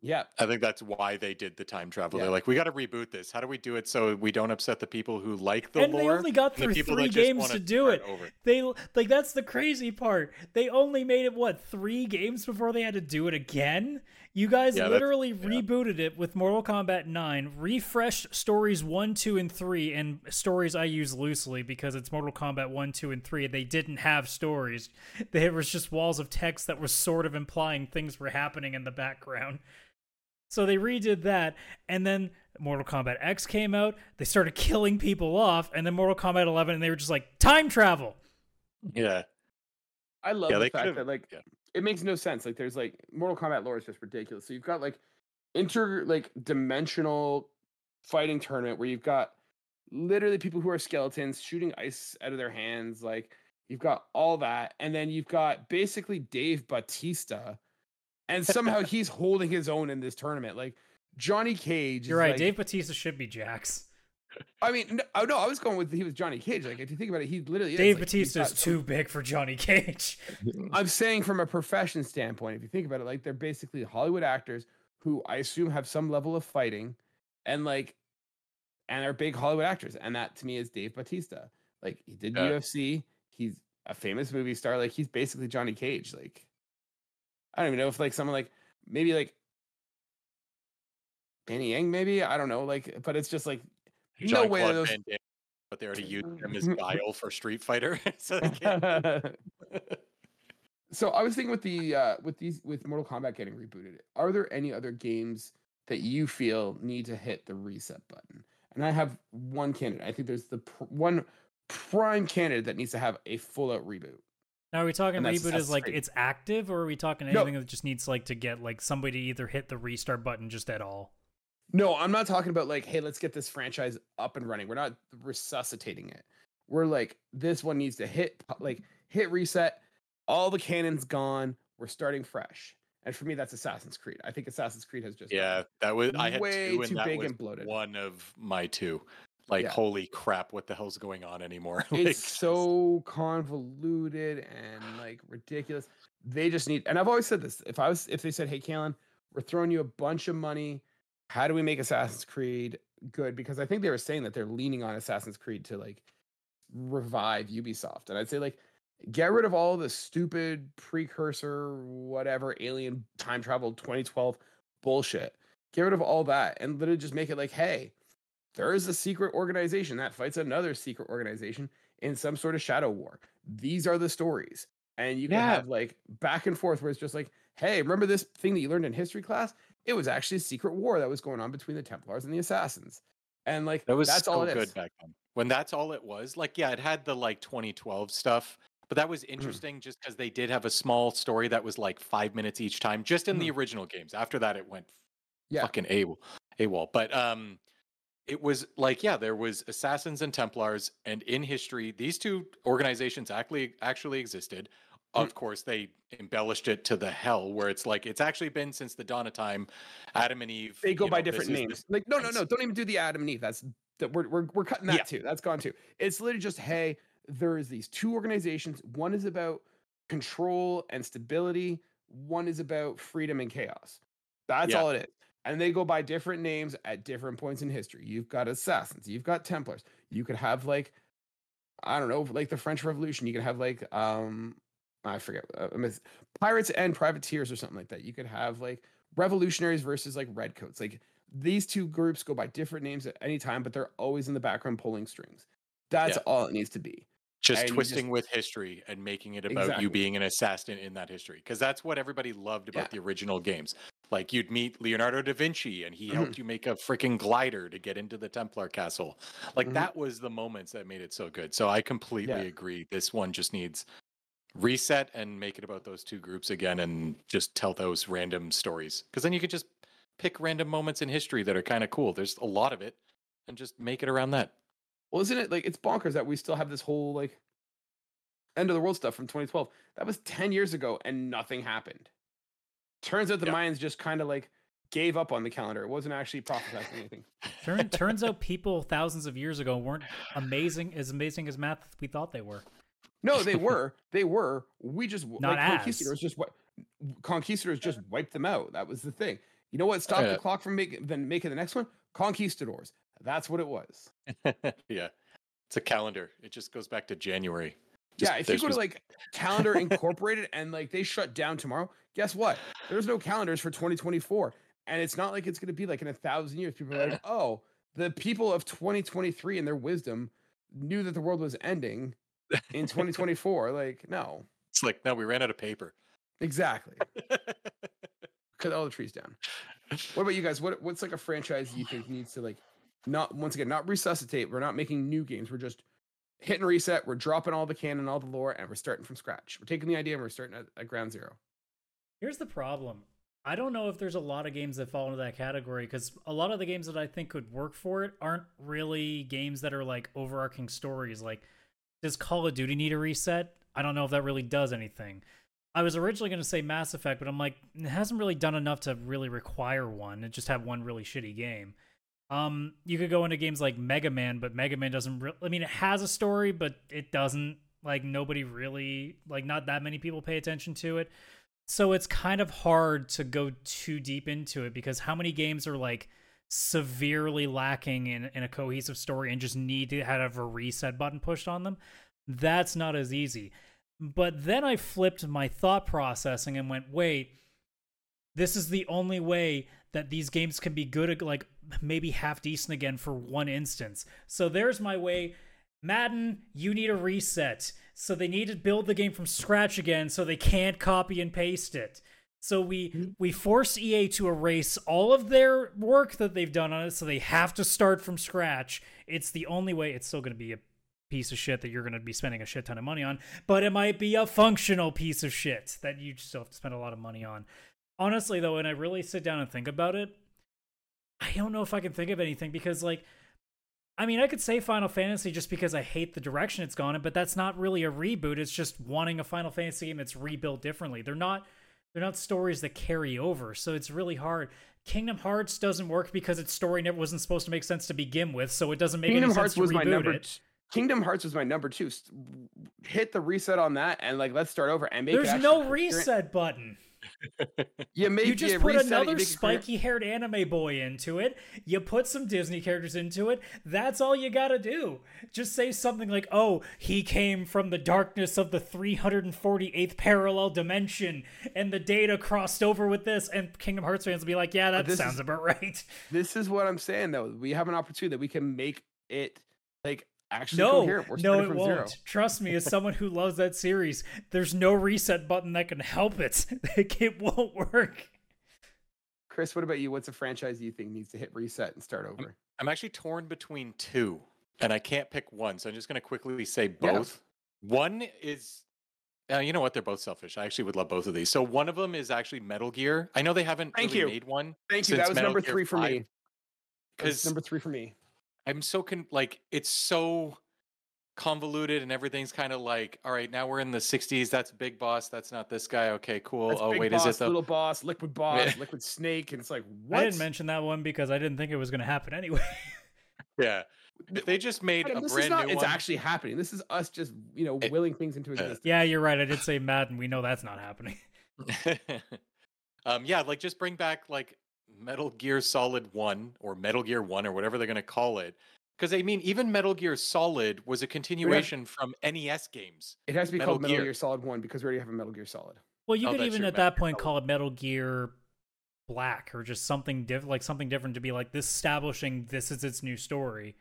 Yeah. I think that's why they did the time travel. Yeah. They're like, we got to reboot this. How do we do it so we don't upset the people who like the and lore? they only got through three games to do it. Over. They like that's the crazy part. They only made it what three games before they had to do it again. You guys yeah, literally yeah. rebooted it with Mortal Kombat 9, refreshed stories 1, 2, and 3, and stories I use loosely because it's Mortal Kombat 1, 2, and 3. They didn't have stories. There was just walls of text that were sort of implying things were happening in the background. So they redid that, and then Mortal Kombat X came out. They started killing people off, and then Mortal Kombat 11, and they were just like time travel. Yeah. I love Yeah, the fact that like yeah. it makes no sense. Like there's like Mortal Kombat lore is just ridiculous. So you've got like inter like dimensional fighting tournament where you've got literally people who are skeletons shooting ice out of their hands. Like you've got all that, and then you've got basically Dave Batista, and somehow he's holding his own in this tournament. Like Johnny Cage. You're right. like- Dave Batista should be Jax. I mean, no, oh, no, I was going with he was Johnny Cage. Like if you think about it, he literally is, Dave like, Batista is got too big for Johnny Cage. I'm saying from a profession standpoint, if you think about it, like they're basically Hollywood actors who I assume have some level of fighting and like and are big Hollywood actors. And that to me is Dave Batista. Like he did Yeah. UFC, he's a famous movie star, like he's basically Johnny Cage. Like I don't even know if like someone like maybe like Donnie Yen, maybe. I don't know, like, but it's just like no Jean way Claude those but they already used him as Guile for Street Fighter. so they can't. so I was thinking with the uh with these with Mortal Kombat getting rebooted, are there any other games that you feel need to hit the reset button? And I have one candidate. I think there's the pr- one prime candidate that needs to have a full out reboot. Now, are we talking And that's reboot as Assassin's like Creed. it's active, or are we talking No. anything that just needs like to get like somebody to either hit the restart button just at all? No, I'm not talking about like, hey, let's get this franchise up and running. We're not resuscitating it. We're like, this one needs to hit like hit reset. All the canon's gone. We're starting fresh. And for me, that's Assassin's Creed. I think Assassin's Creed has just yeah, that was I had way two, and too that big was and bloated. one of my two. Like, Yeah. holy crap, what the hell's going on anymore? It's so convoluted and like ridiculous. They just need, and I've always said this. If I was, if they said, "Hey, Kaylan, we're throwing you a bunch of money. How do we make Assassin's Creed good?" Because I think they were saying that they're leaning on Assassin's Creed to like revive Ubisoft, and I'd say like get rid of all the stupid precursor, whatever alien time travel 2012 bullshit. Get rid of all that and literally just make it like, hey, there is a secret organization that fights another secret organization in some sort of shadow war. These are the stories. And you can Yeah. have like back and forth where it's just like, hey, remember this thing that you learned in history class? It was actually a secret war that was going on between the Templars and the Assassins. And like That was that's so all it good is. back then. When that's all it was, like, yeah, it had the like 2012 stuff, but that was interesting just because they did have a small story that was like five minutes each time, just in the original games. After that, it went. Yeah. fucking AWOL. AWOL. But um, it was like, yeah, there was Assassins and Templars, and in history, these two organizations actually actually existed. Mm. Of course, they embellished it to the hell, where it's like it's actually been since the dawn of time. Adam and Eve. They go by know, different names. Like, no, no, no, don't even do the Adam and Eve. That's that we're we're we're cutting that Yeah. too. That's gone too. It's literally just, hey, there is these two organizations. One is about control and stability. One is about freedom and chaos. That's Yeah. all it is. And they go by different names at different points in history. You've got assassins, you've got Templars. You could have like, I don't know, like the French Revolution. You could have like, um, I forget, uh, pirates and privateers or something like that. You could have like revolutionaries versus like redcoats. Like these two groups go by different names at any time, but they're always in the background pulling strings. That's Yeah. all it needs to be. just and twisting just- with history and making it about Exactly. you being an assassin in that history because that's what everybody loved about Yeah. the original games like you'd meet leonardo da vinci and he Mhm. helped you make a freaking glider to get into the templar castle like Mhm. that was the moments that made it so good so i completely Yeah. agree this one just needs reset and make it about those two groups again and just tell those random stories because then you could just pick random moments in history that are kind of cool there's a lot of it and just make it around that Well, isn't it like it's bonkers that we still have this whole like end of the world stuff from 2012? That was 10 years ago and nothing happened. Turns out the Yeah. Mayans just kind of like gave up on the calendar. It wasn't actually prophesizing anything. Turn, turns out people thousands of years ago weren't amazing as amazing as math we thought they were. No, they were. They were. We just Not like as. conquistadors just what conquistadors just wiped them out. That was the thing. You know what stopped Yeah. the clock from making then making the next one? Conquistadors. That's what it was. yeah it's a calendar it just goes back to january yeah, if you go to like Calendar Incorporated and like they shut down tomorrow, guess what? There's no calendars for 2024. And it's not like it's going to be like in a thousand years. People are like, oh, the people of 2023 and their wisdom knew that the world was ending in 2024. like, no, It's like, no, we ran out of paper. exactly. Cut all the trees down. What about you guys? What what's like a franchise you think needs to like not once again not resuscitate? We're not making new games. We're just hitting reset. We're dropping all the canon, all the lore, and we're starting from scratch. We're taking the idea and we're starting at, at ground zero. Here's the problem. I don't know if there's a lot of games that fall into that category because a lot of the games that I think could work for it aren't really games that are like overarching stories. Like, does Call of Duty need a reset? I don't know if that really does anything. I was originally going to say Mass Effect, but I'm like, it hasn't really done enough to really require one. It just have one really shitty game. Um, you could go into games like Mega Man, but Mega Man doesn't. Re- I mean, it has a story, but it doesn't. Like nobody really, like not that many people pay attention to it. So it's kind of hard to go too deep into it because how many games are like severely lacking in, in a cohesive story and just need to have a reset button pushed on them? That's not as easy. But then I flipped my thought processing and went, wait, this is the only way that these games can be good, like maybe half decent again for one instance. So there's my way. Madden, you need a reset. So they need to build the game from scratch again so they can't copy and paste it. So we mm-hmm. we force EA to erase all of their work that they've done on it so they have to start from scratch. It's the only way it's still going to be a piece of shit that you're going to be spending a shit ton of money on, but it might be a functional piece of shit that you still have to spend a lot of money on. Honestly though, when I really sit down and think about it, I don't know if I can think of anything because like I mean, I could say Final Fantasy just because I hate the direction it's gone in, but that's not really a reboot. It's just wanting a Final Fantasy game that's rebuilt differently. They're not they're not stories that carry over, so it's really hard. Kingdom Hearts doesn't work because its story never wasn't supposed to make sense to begin with, so it doesn't make Kingdom any Hearts sense was to my number. it. Kingdom Hearts was my number two. Hit the reset on that and like let's start over and make. There's no reset button. You make You just you put reset it, you another spiky haired anime boy into it. You put some Disney characters into it. That's all you gotta do. Just say something like, oh, he came from the darkness of the 348th parallel dimension, and the data crossed over with this. And Kingdom Hearts fans will be like, yeah, that sounds is- about right. This is what I'm saying though. We have an opportunity that we can make it like actually No, coherent. We're no, it from won't. zero. Trust me, as someone who loves that series, there's no reset button that can help it. it won't work. Chris, what about you? What's a franchise you think needs to hit reset and start over? I'm actually torn between two, and I can't pick one. So I'm just going to quickly say Yeah. both. One is, uh, you know what? They're both selfish. I actually would love both of these. So one of them is actually Metal Gear. I know they haven't Thank really you. made one. Thank you. That was Metal number Gear three for 5, me. That was 'cause- number three for me. I'm so con- like it's so convoluted and everything's kind of like, all right, now we're in the 60s. That's Big Boss. That's not this guy. Okay, cool. That's oh Big wait, boss, is it the? little boss, liquid boss, liquid snake? And it's like what? I didn't mention that one because I didn't think it was going to happen anyway. Yeah. They just made Adam, a this is brand not. new It's one. actually happening. This is us just you know It- willing things into existence. yeah, you're right. I did say Madden. We know that's not happening. um, yeah, like just bring back like Metal Gear Solid One or Metal Gear One or whatever they're gonna call it. Because I mean, even Metal Gear Solid was a continuation from NES games. It has to be Metal called Metal Gear. Gear Solid One because we already have a Metal Gear Solid. Well, you Oh, could even at that point Solid. call it Metal Gear Black or just something different, like something different to be like this establishing this is its new story,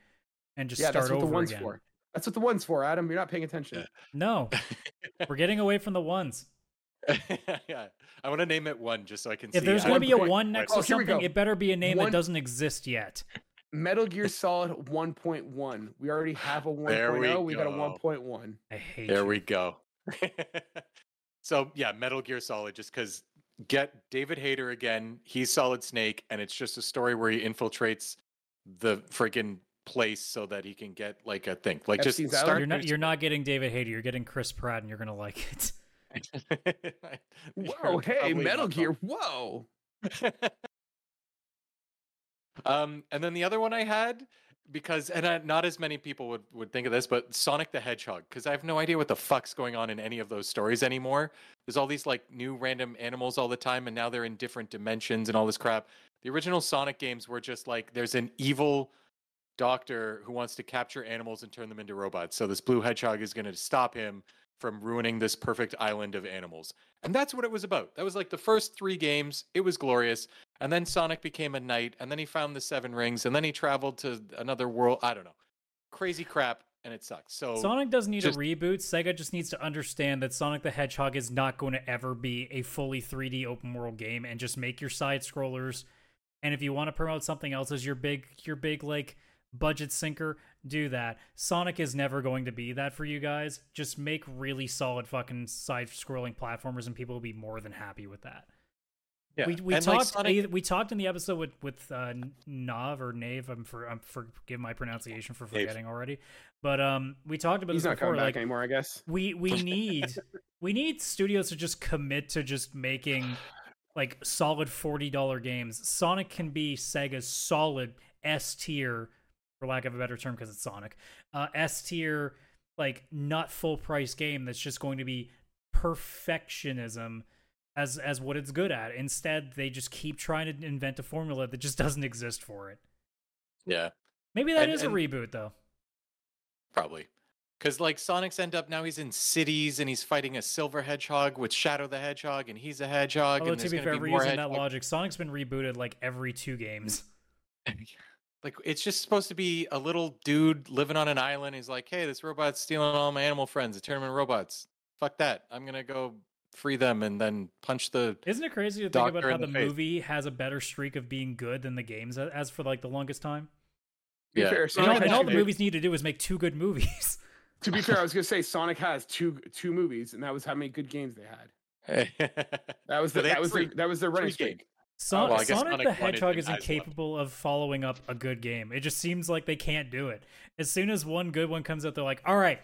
and just yeah, start that's what over the one's again. for. That's what the one's for, Adam. You're not paying attention. No, we're getting away from the ones. yeah, I want to name it one just so I can see. If see. there's going to be a one next Oh, to here something, it better be a name One- that doesn't exist yet. Metal Gear Solid 1.1. We already have a 1.0. There oh, we we got a 1.1. I hate There you. we go. so yeah, Metal Gear Solid, just because get David Hayter again, he's Solid Snake, and it's just a story where he infiltrates the freaking place so that he can get like a thing. Like just start. You're not. You're not getting David Hayter. You're getting Chris Pratt, and you're gonna like it. Whoa, hey, Metal Gear. Whoa. um, and then the other one I had because, and I, not as many people would would think of this, but Sonic the Hedgehog, because I have no idea what the fuck's going on in any of those stories anymore. There's all these like new random animals all the time, and now they're in different dimensions and all this crap. The original Sonic games were just like there's an evil doctor who wants to capture animals and turn them into robots. So this blue hedgehog is going to stop him from ruining this perfect island of animals. And that's what it was about. That was like the first three games. It was glorious. And then Sonic became a knight, and then he found the seven rings, and then he traveled to another world. I don't know. Crazy crap, and it sucks. So Sonic doesn't need just- a reboot. Sega just needs to understand that Sonic the Hedgehog is not going to ever be a fully 3D open world game, and just make your side scrollers. And if you want to promote something else as your big, your big like budget sinker, do that. Sonic is never going to be that for you guys. Just make really solid fucking side scrolling platformers and people will be more than happy with that. Yeah. We we and, like, talked Sonic- we talked in the episode with with uh, Nav or Nave. I'm for I'm forgive my pronunciation for forgetting already, but um we talked about He's this not before. coming back Like anymore, I guess. we we need we need studios to just commit to just making like solid forty dollar games. Sonic can be Sega's solid S tier, for lack of a better term, because it's Sonic. Uh, S tier, like not full price game that's just going to be perfectionism as as what it's good at. Instead, they just keep trying to invent a formula that just doesn't exist for it. Yeah, Maybe that is And- a and- reboot though. probably. Because like Sonic's end up now he's in cities and he's fighting a silver hedgehog with Shadow the Hedgehog and he's a hedgehog. Although and to be fair, be if we're more using that logic, Sonic's been rebooted like every two games. like it's just supposed to be a little dude living on an island. He's like, hey, this robot's stealing all my animal friends. I turn them into robots. Fuck that. I'm gonna go free them and then punch the. Isn't it crazy to think about how the, the movie has a better streak of being good than the games as for like the longest time? Yeah. fair, And all, and all the movies need to do is make two good movies. To be fair, I was gonna say Sonic has two two movies, and that was how many good games they had. That was the, But they that was three- their, that was their running three streak. Games. Son- well, Sonic Sonic the Hedgehog is guys left. incapable of following up a good game. It just seems like they can't do it. As soon as one good one comes out, they're like, "All right,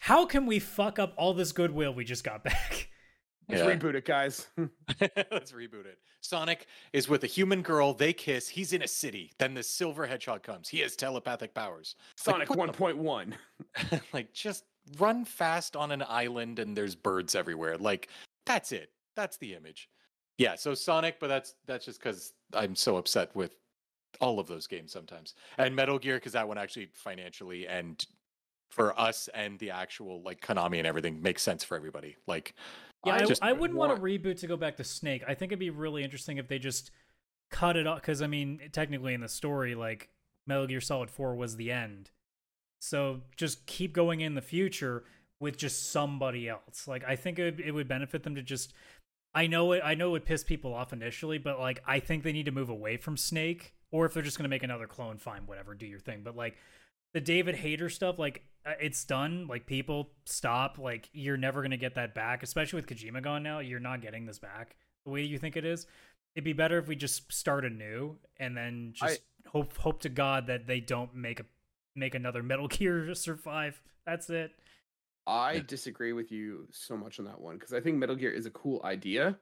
how can we fuck up all this goodwill we just got back?" Let's Yeah. reboot it, guys. Let's reboot it. Sonic is with a human girl. They kiss. He's in a city. Then the silver hedgehog comes. He has telepathic powers. Sonic put one the- point like just run fast on an island and there's birds everywhere. Like that's it. That's the image. Yeah, so Sonic, but that's that's just because I'm so upset with all of those games sometimes. And Metal Gear, because that one actually financially and for us and the actual like Konami and everything makes sense for everybody. Like Yeah, I, I wouldn't want want- a reboot to go back to Snake. I think it'd be really interesting if they just cut it off. Because I mean, technically in the story, like Metal Gear Solid Four was the end. So just keep going in the future with just somebody else. Like I think it, it would benefit them to just. I know it. I know it would piss people off initially, but like I think they need to move away from Snake. Or if they're just gonna make another clone, fine, whatever, do your thing. But like the David Hayter stuff, like uh, it's done. Like people stop. Like you're never gonna get that back, especially with Kojima gone now. You're not getting this back the way you think it is. It'd be better if we just start anew and then just hope hope to God that they don't make a make another Metal Gear survive. That's it. I Yeah. disagree with you so much on that one because I think Metal Gear is a cool idea.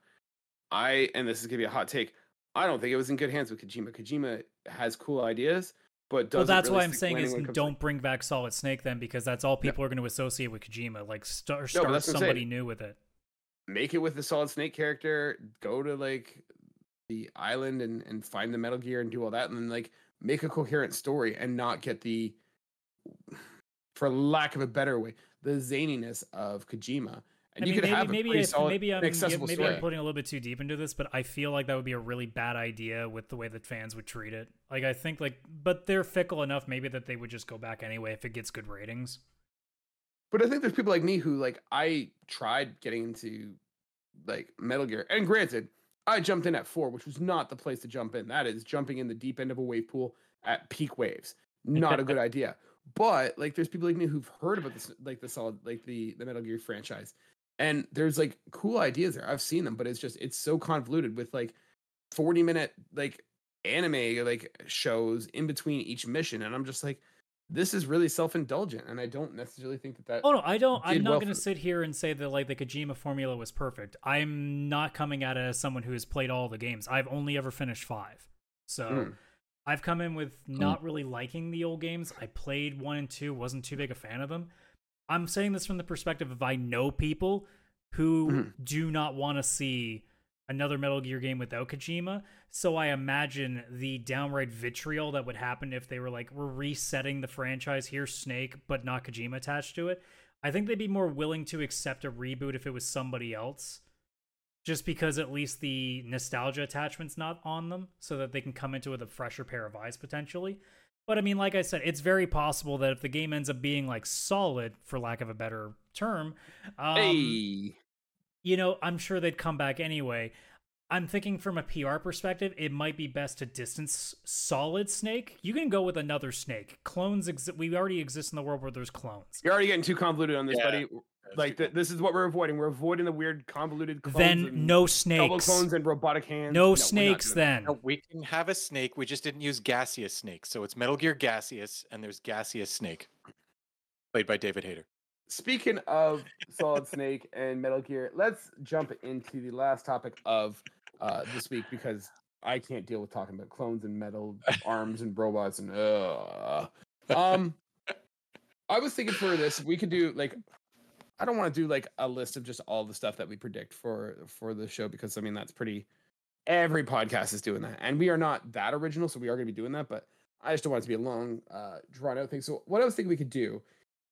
I and this is gonna be a hot take. I don't think it was in good hands with Kojima. Kojima has cool ideas, but well, that's really why I'm saying is when it to- don't bring back Solid Snake then because that's all people are going to associate with Kojima. Like start, No, start that's somebody new with it. make it with the Solid Snake character. Go to like the island and and find the Metal Gear and do all that, and then like make a coherent story and not get the, for lack of a better way, the zaniness of Kojima. And I you mean, could maybe have a maybe if, solid, maybe I'm maybe story. I'm putting a little bit too deep into this, but I feel like that would be a really bad idea with the way that fans would treat it. Like I think like, but they're fickle enough maybe that they would just go back anyway if it gets good ratings. But I think there's people like me who like I tried getting into like Metal Gear, and granted, I jumped in at four, which was not the place to jump in. That is jumping in the deep end of a wave pool at peak waves. Not a good idea. But like, there's people like me who've heard about this, like the solid, like the the Metal Gear franchise, and there's like cool ideas there. I've seen them, but it's just it's so convoluted with like 40 minute like anime like shows in between each mission, and I'm just like. This is really self-indulgent, and I don't necessarily think that that Oh no, I don't. I'm not well going to sit here and say that like the Kojima formula was perfect. I'm not coming at it as someone who has played all the games. I've only ever finished five, so Mm. I've come in with not really liking the old games. I played one and two, wasn't too big a fan of them. I'm saying this from the perspective of I know people who Mhm. do not want to see another Metal Gear game without Kojima. So I imagine the downright vitriol that would happen if they were like, we're resetting the franchise. Here's Snake, but not Kojima attached to it. I think they'd be more willing to accept a reboot if it was somebody else. Just because at least the nostalgia attachment's not on them, so that they can come into with a fresher pair of eyes potentially. But I mean, like I said, it's very possible that if the game ends up being like solid, for lack of a better term, um, hey, you know, I'm sure they'd come back anyway. I'm thinking from a PR perspective, it might be best to distance Solid Snake. You can go with another Snake. Clones, exi- we already exist in the world where there's clones. You're already getting too convoluted on this, Yeah. buddy. Like th- this is what we're avoiding. We're avoiding the weird convoluted clones. Then and no double snakes. clones and robotic hands. No we're not snakes then. No, we can have a snake. We just didn't use gaseous snake. So it's Metal Gear Gaseous, and there's gaseous snake, played by David Hayter. Speaking of Solid Snake and Metal Gear, let's jump into the last topic of uh, this week because I can't deal with talking about clones and metal arms and robots and uh. um. I was thinking for this we could do like I don't want to do like a list of just all the stuff that we predict for for the show because I mean that's pretty every podcast is doing that and we are not that original so we are going to be doing that but I just don't want it to be a long uh drawn out thing so what I was thinking we could do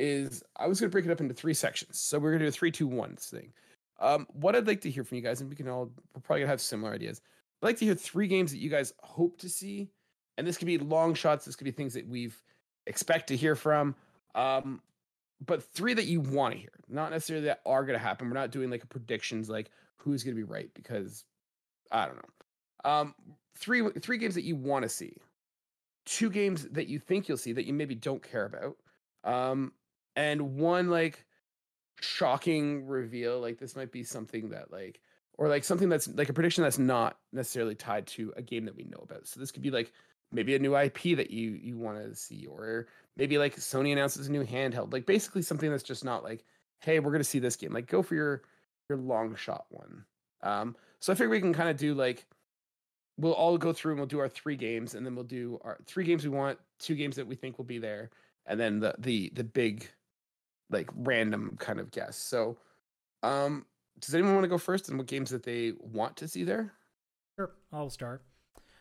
is I was going to break it up into three sections. So we're going to do a three, two, one thing. Um, what I'd like to hear from you guys, and we can all, we're probably to have similar ideas. I'd like to hear three games that you guys hope to see. And this could be long shots. This could be things that we've expect to hear from. Um, but three that you want to hear, not necessarily that are going to happen. We're not doing like predictions, like who's going to be right, because I don't know. Um, three, three games that you want to see, two games that you think you'll see that you maybe don't care about. Um, and one like shocking reveal like this might be something that like or like something that's like a prediction that's not necessarily tied to a game that we know about so this could be like maybe a new ip that you you want to see or maybe like sony announces a new handheld like basically something that's just not like hey we're going to see this game like go for your your long shot one um so i figure we can kind of do like we'll all go through and we'll do our three games and then we'll do our three games we want two games that we think will be there and then the the the big like random kind of guess. So, um, does anyone want to go first and what games that they want to see there? Sure, I'll start.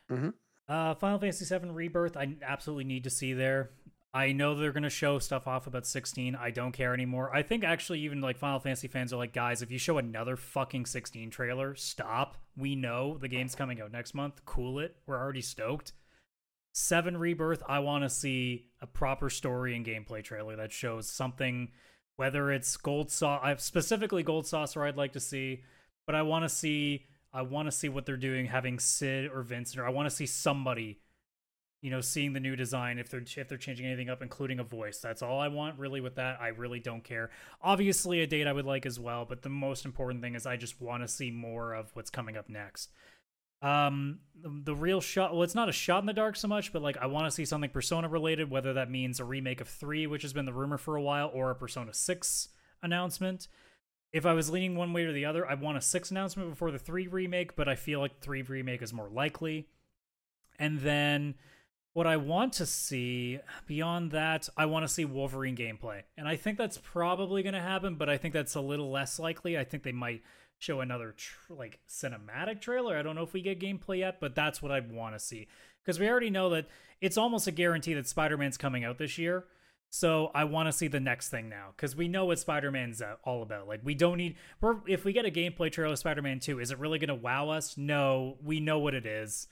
Mhm. Uh, Final Fantasy VII Rebirth, I absolutely need to see there. I know they're going to show stuff off about 16. I don't care anymore. I think actually, even like Final Fantasy fans are like, guys, if you show another fucking 16 trailer, stop. We know the game's coming out next month. Cool it. We're already stoked. 7 Rebirth, I want to see a proper story and gameplay trailer that shows something, whether it's Gold Sauce, specifically Gold Saucer, I'd like to see, but I want to see. I want to see what they're doing, having Cid or Vincent, or I want to see somebody, you know, seeing the new design if they're if they're changing anything up, including a voice. That's all I want really with that. I really don't care. Obviously, a date I would like as well, but the most important thing is I just want to see more of what's coming up next. Um, the, real shot. Well, it's not a shot in the dark so much, but like I want to see something Persona related, whether that means a remake of three, which has been the rumor for a while, or a Persona six announcement if I was leaning one way or the other, I want a six announcement before the three remake, but I feel like three remake is more likely. And then what I want to see beyond that, I want to see Wolverine gameplay. And I think that's probably going to happen, but I think that's a little less likely. I think they might show another tr- like cinematic trailer. I don't know if we get gameplay yet, but that's what I want to see because we already know that it's almost a guarantee that Spider-Man's coming out this year. So I want to see the next thing now because we know what Spider-Man's uh, all about. Like we don't need. We're, if we get a gameplay trailer of Spider-Man Two, is it really going to wow us? No, we know what it is.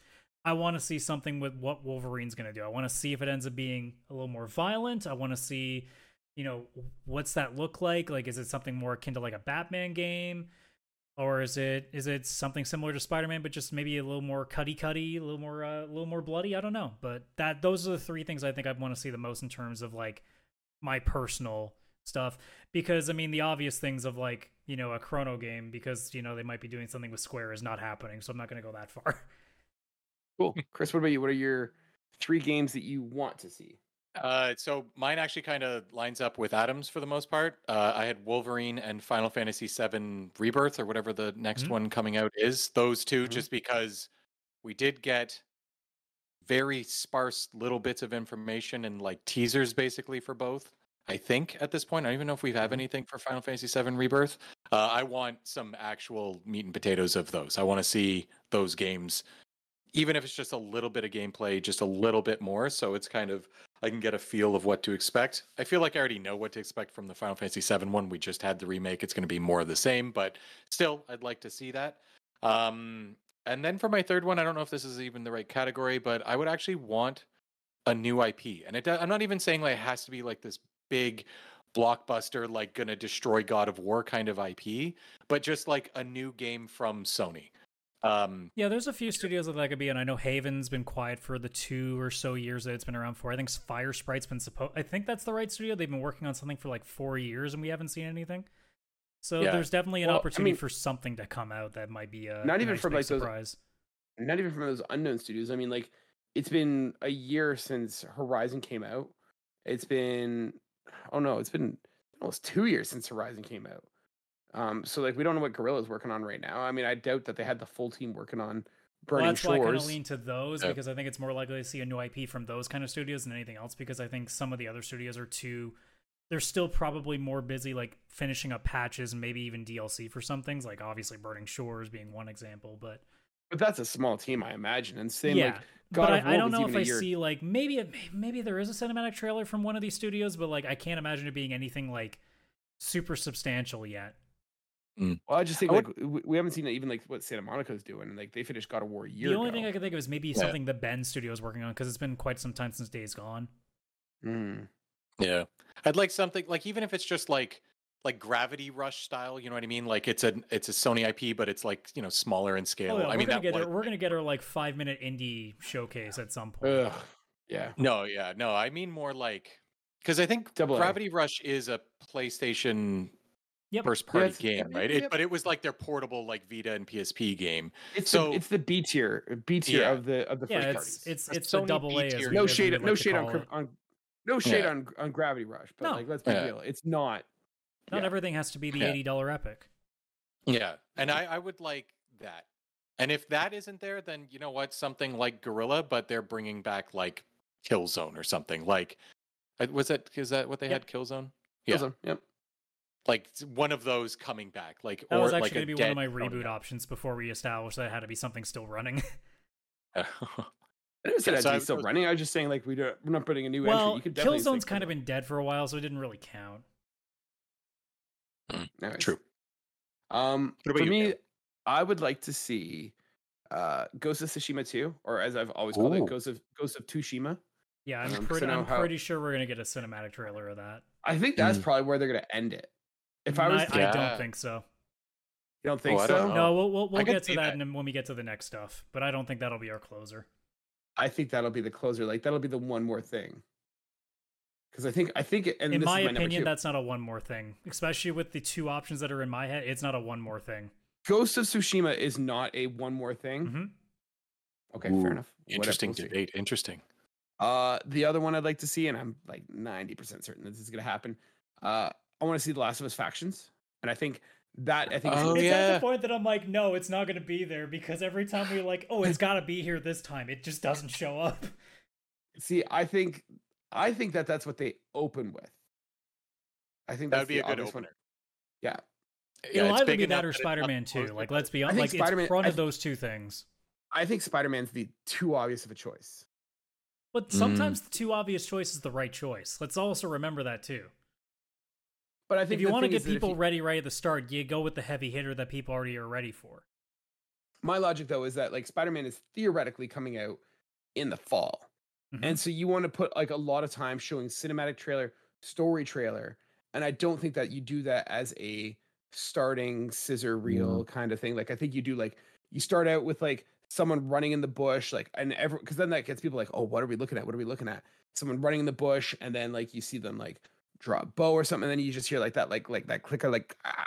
I want to see something with what Wolverine's going to do. I want to see if it ends up being a little more violent. I want to see, you know, what's that look like? Like, is it something more akin to like a Batman game? Or is it is it something similar to Spider-Man, but just maybe a little more cutty cutty, a little more uh, a little more bloody? I don't know, but that those are the three things I think I want to see the most in terms of like my personal stuff. Because I mean, the obvious things of like you know a Chrono game, because you know they might be doing something with Square is not happening, so I'm not going to go that far. Cool. Chris, what about you? What are your three games that you want to see? Uh, so mine actually kind of lines up with Adams for the most part. Uh, I had Wolverine and Final Fantasy VII Rebirth or whatever the next Mhm. one coming out is. Those 2 Mhm. just because we did get very sparse little bits of information and like teasers basically for both. I think at this point, I don't even know if we have Mhm. anything for Final Fantasy VII Rebirth. Uh, I want some actual meat and potatoes of those. I want to see those games, even if it's just a little bit of gameplay, just a little bit more. So it's kind of I can get a feel of what to expect. I feel like I already know what to expect from the Final Fantasy VII one. We just had the remake. It's going to be more of the same, but still, I'd like to see that. Um, and then for my third one, I don't know if this is even the right category, but I would actually want a new IP. And it, I'm not even saying like it has to be like this big blockbuster, like gonna destroy God of War kind of IP, but just like a new game from Sony. Um, Yeah, there's a few studios that that could be, and I know Haven's been quiet for the two or so years that it's been around for. I think Firesprite's been supposed. I think that's the right studio. They've been working on something for like four years, and we haven't seen anything. So Yeah. there's definitely an Well, I opportunity mean- for something to come out that might be a Not even nice from, big like, those- surprise. not even from those unknown studios. I mean, like it's been a year since Horizon came out. It's been oh no, it's been almost two years since Horizon came out. Um, so like we don't know what Guerrilla's working on right now. I mean, I doubt that they had the full team working on Well, Burning that's why I kind of lean to those Yeah. because I think it's more likely to see a new IP from those kind of studios than anything else. Because I think some of the other studios are too, they're still probably more busy like finishing up patches and maybe even DLC for some things. Like obviously Burning Shores being one example, but but that's a small team, I imagine. And same yeah. like God but of I, I don't know if I year- see like maybe it, maybe there is a cinematic trailer from one of these studios, but like I can't imagine it being anything like super substantial yet. Well, I just think I like we, we haven't seen even like what Santa Monica's doing. Like they finished God of War a year the only ago. thing I could think of is maybe Yeah. something the Bend Studio is working on because it's been quite some time since Days Gone. Mm. Yeah. I'd like something like even if it's just like like Gravity Rush style, you know what I mean? Like it's a it's a Sony IP, but it's like you know smaller in scale. Oh, yeah, I we're mean gonna that get was, her, we're gonna get her like five minute indie showcase at some point. Ugh. Yeah. no, yeah, no. I mean more like because I think Double A. Gravity Rush is a PlayStation Yep. first party it's- game, yeah, right? yeah, It, yeah. but it was like their portable like Vita and PSP game. It's So- the, it's the B tier B tier Yeah. of the of the yeah, first it's parties. it's The it's a Sony double A. B as tier. no shade would no like shade on, call cri- it. on no shade Yeah. on on Gravity Rush, but No. like let's be Yeah. real, it's not. Not yeah. everything has to be the eighty dollar epic. Yeah, and I I would like that. And if that isn't there, then you know what? Something like Guerrilla, but they're bringing back like Killzone or something. Like, uh, was that is that what they Yep. had? Killzone. Yeah. Killzone, Yep. Like one of those coming back like That or was actually like going to be one of my Sony reboot game. options before we established that it had to be something still running. I never said Yeah, I'd so be I- still those- running. I was just saying like we don't, we're not putting a new entry. well, You could definitely say Killzone's kind of been dead for a while, so it didn't really count. Anyways. True. Um, for you, me, Cam? I would like to see uh Ghost of Tsushima 2, or as I've always called Ooh. it, Ghost of Ghost of Tsushima. Yeah, I'm Um, 'cause I pretty. know I'm how- pretty sure we're gonna get a cinematic trailer of that. I think that's Mm. probably where they're gonna end it. If I was, I, to- I don't think so. you don't think Oh, so? don't. No, we'll we'll, we'll get to that, that. when we get to the next stuff. But I don't think that'll be our closer. I think that'll be the closer. Like that'll be the one more thing. Because I think I think, and in this my is my opinion, that's not a one more thing. Especially with the two options that are in my head, it's not a one more thing. Ghost of Tsushima is not a one more thing. hmm Okay, Ooh, fair enough. Interesting we'll see. debate. Interesting. Uh, the other one I'd like to see, and I'm like 90% certain this is gonna happen. Uh, I want to see the Last of Us factions, and I think that I think it's Oh, it's at the point that I'm like, no, it's not going to be there because every time we're like, oh, it's got to be here this time, it just doesn't show up. see. I think I think that that's what they open with. I think That that's would be the a good obvious one. opener. Yeah, Yeah, It'll it's either be enough that or Spider-Man close 2. Like, let's be I honest, like Spider-Man- it's front of th- those two things. I think Spider Man's the too obvious of a choice. But Mm. sometimes the too obvious choice is the right choice. Let's also remember that too. But I think If you want to get is that if people you- ready right at the start, you go with the heavy hitter that people already are ready for. my logic though is that like Spider-Man is theoretically coming out in the fall. Mhm. And so you want to put like a lot of time showing cinematic trailer, story trailer, and I don't think that you do that as a starting sizzle reel kind of thing. Like I think you do like you start out with like someone running in the bush like and every because then that gets people like, "Oh, what are we looking at? What are we looking at?" Someone running in the bush and then like you see them like draw a bow or something and then you just hear like that like like that clicker like ah.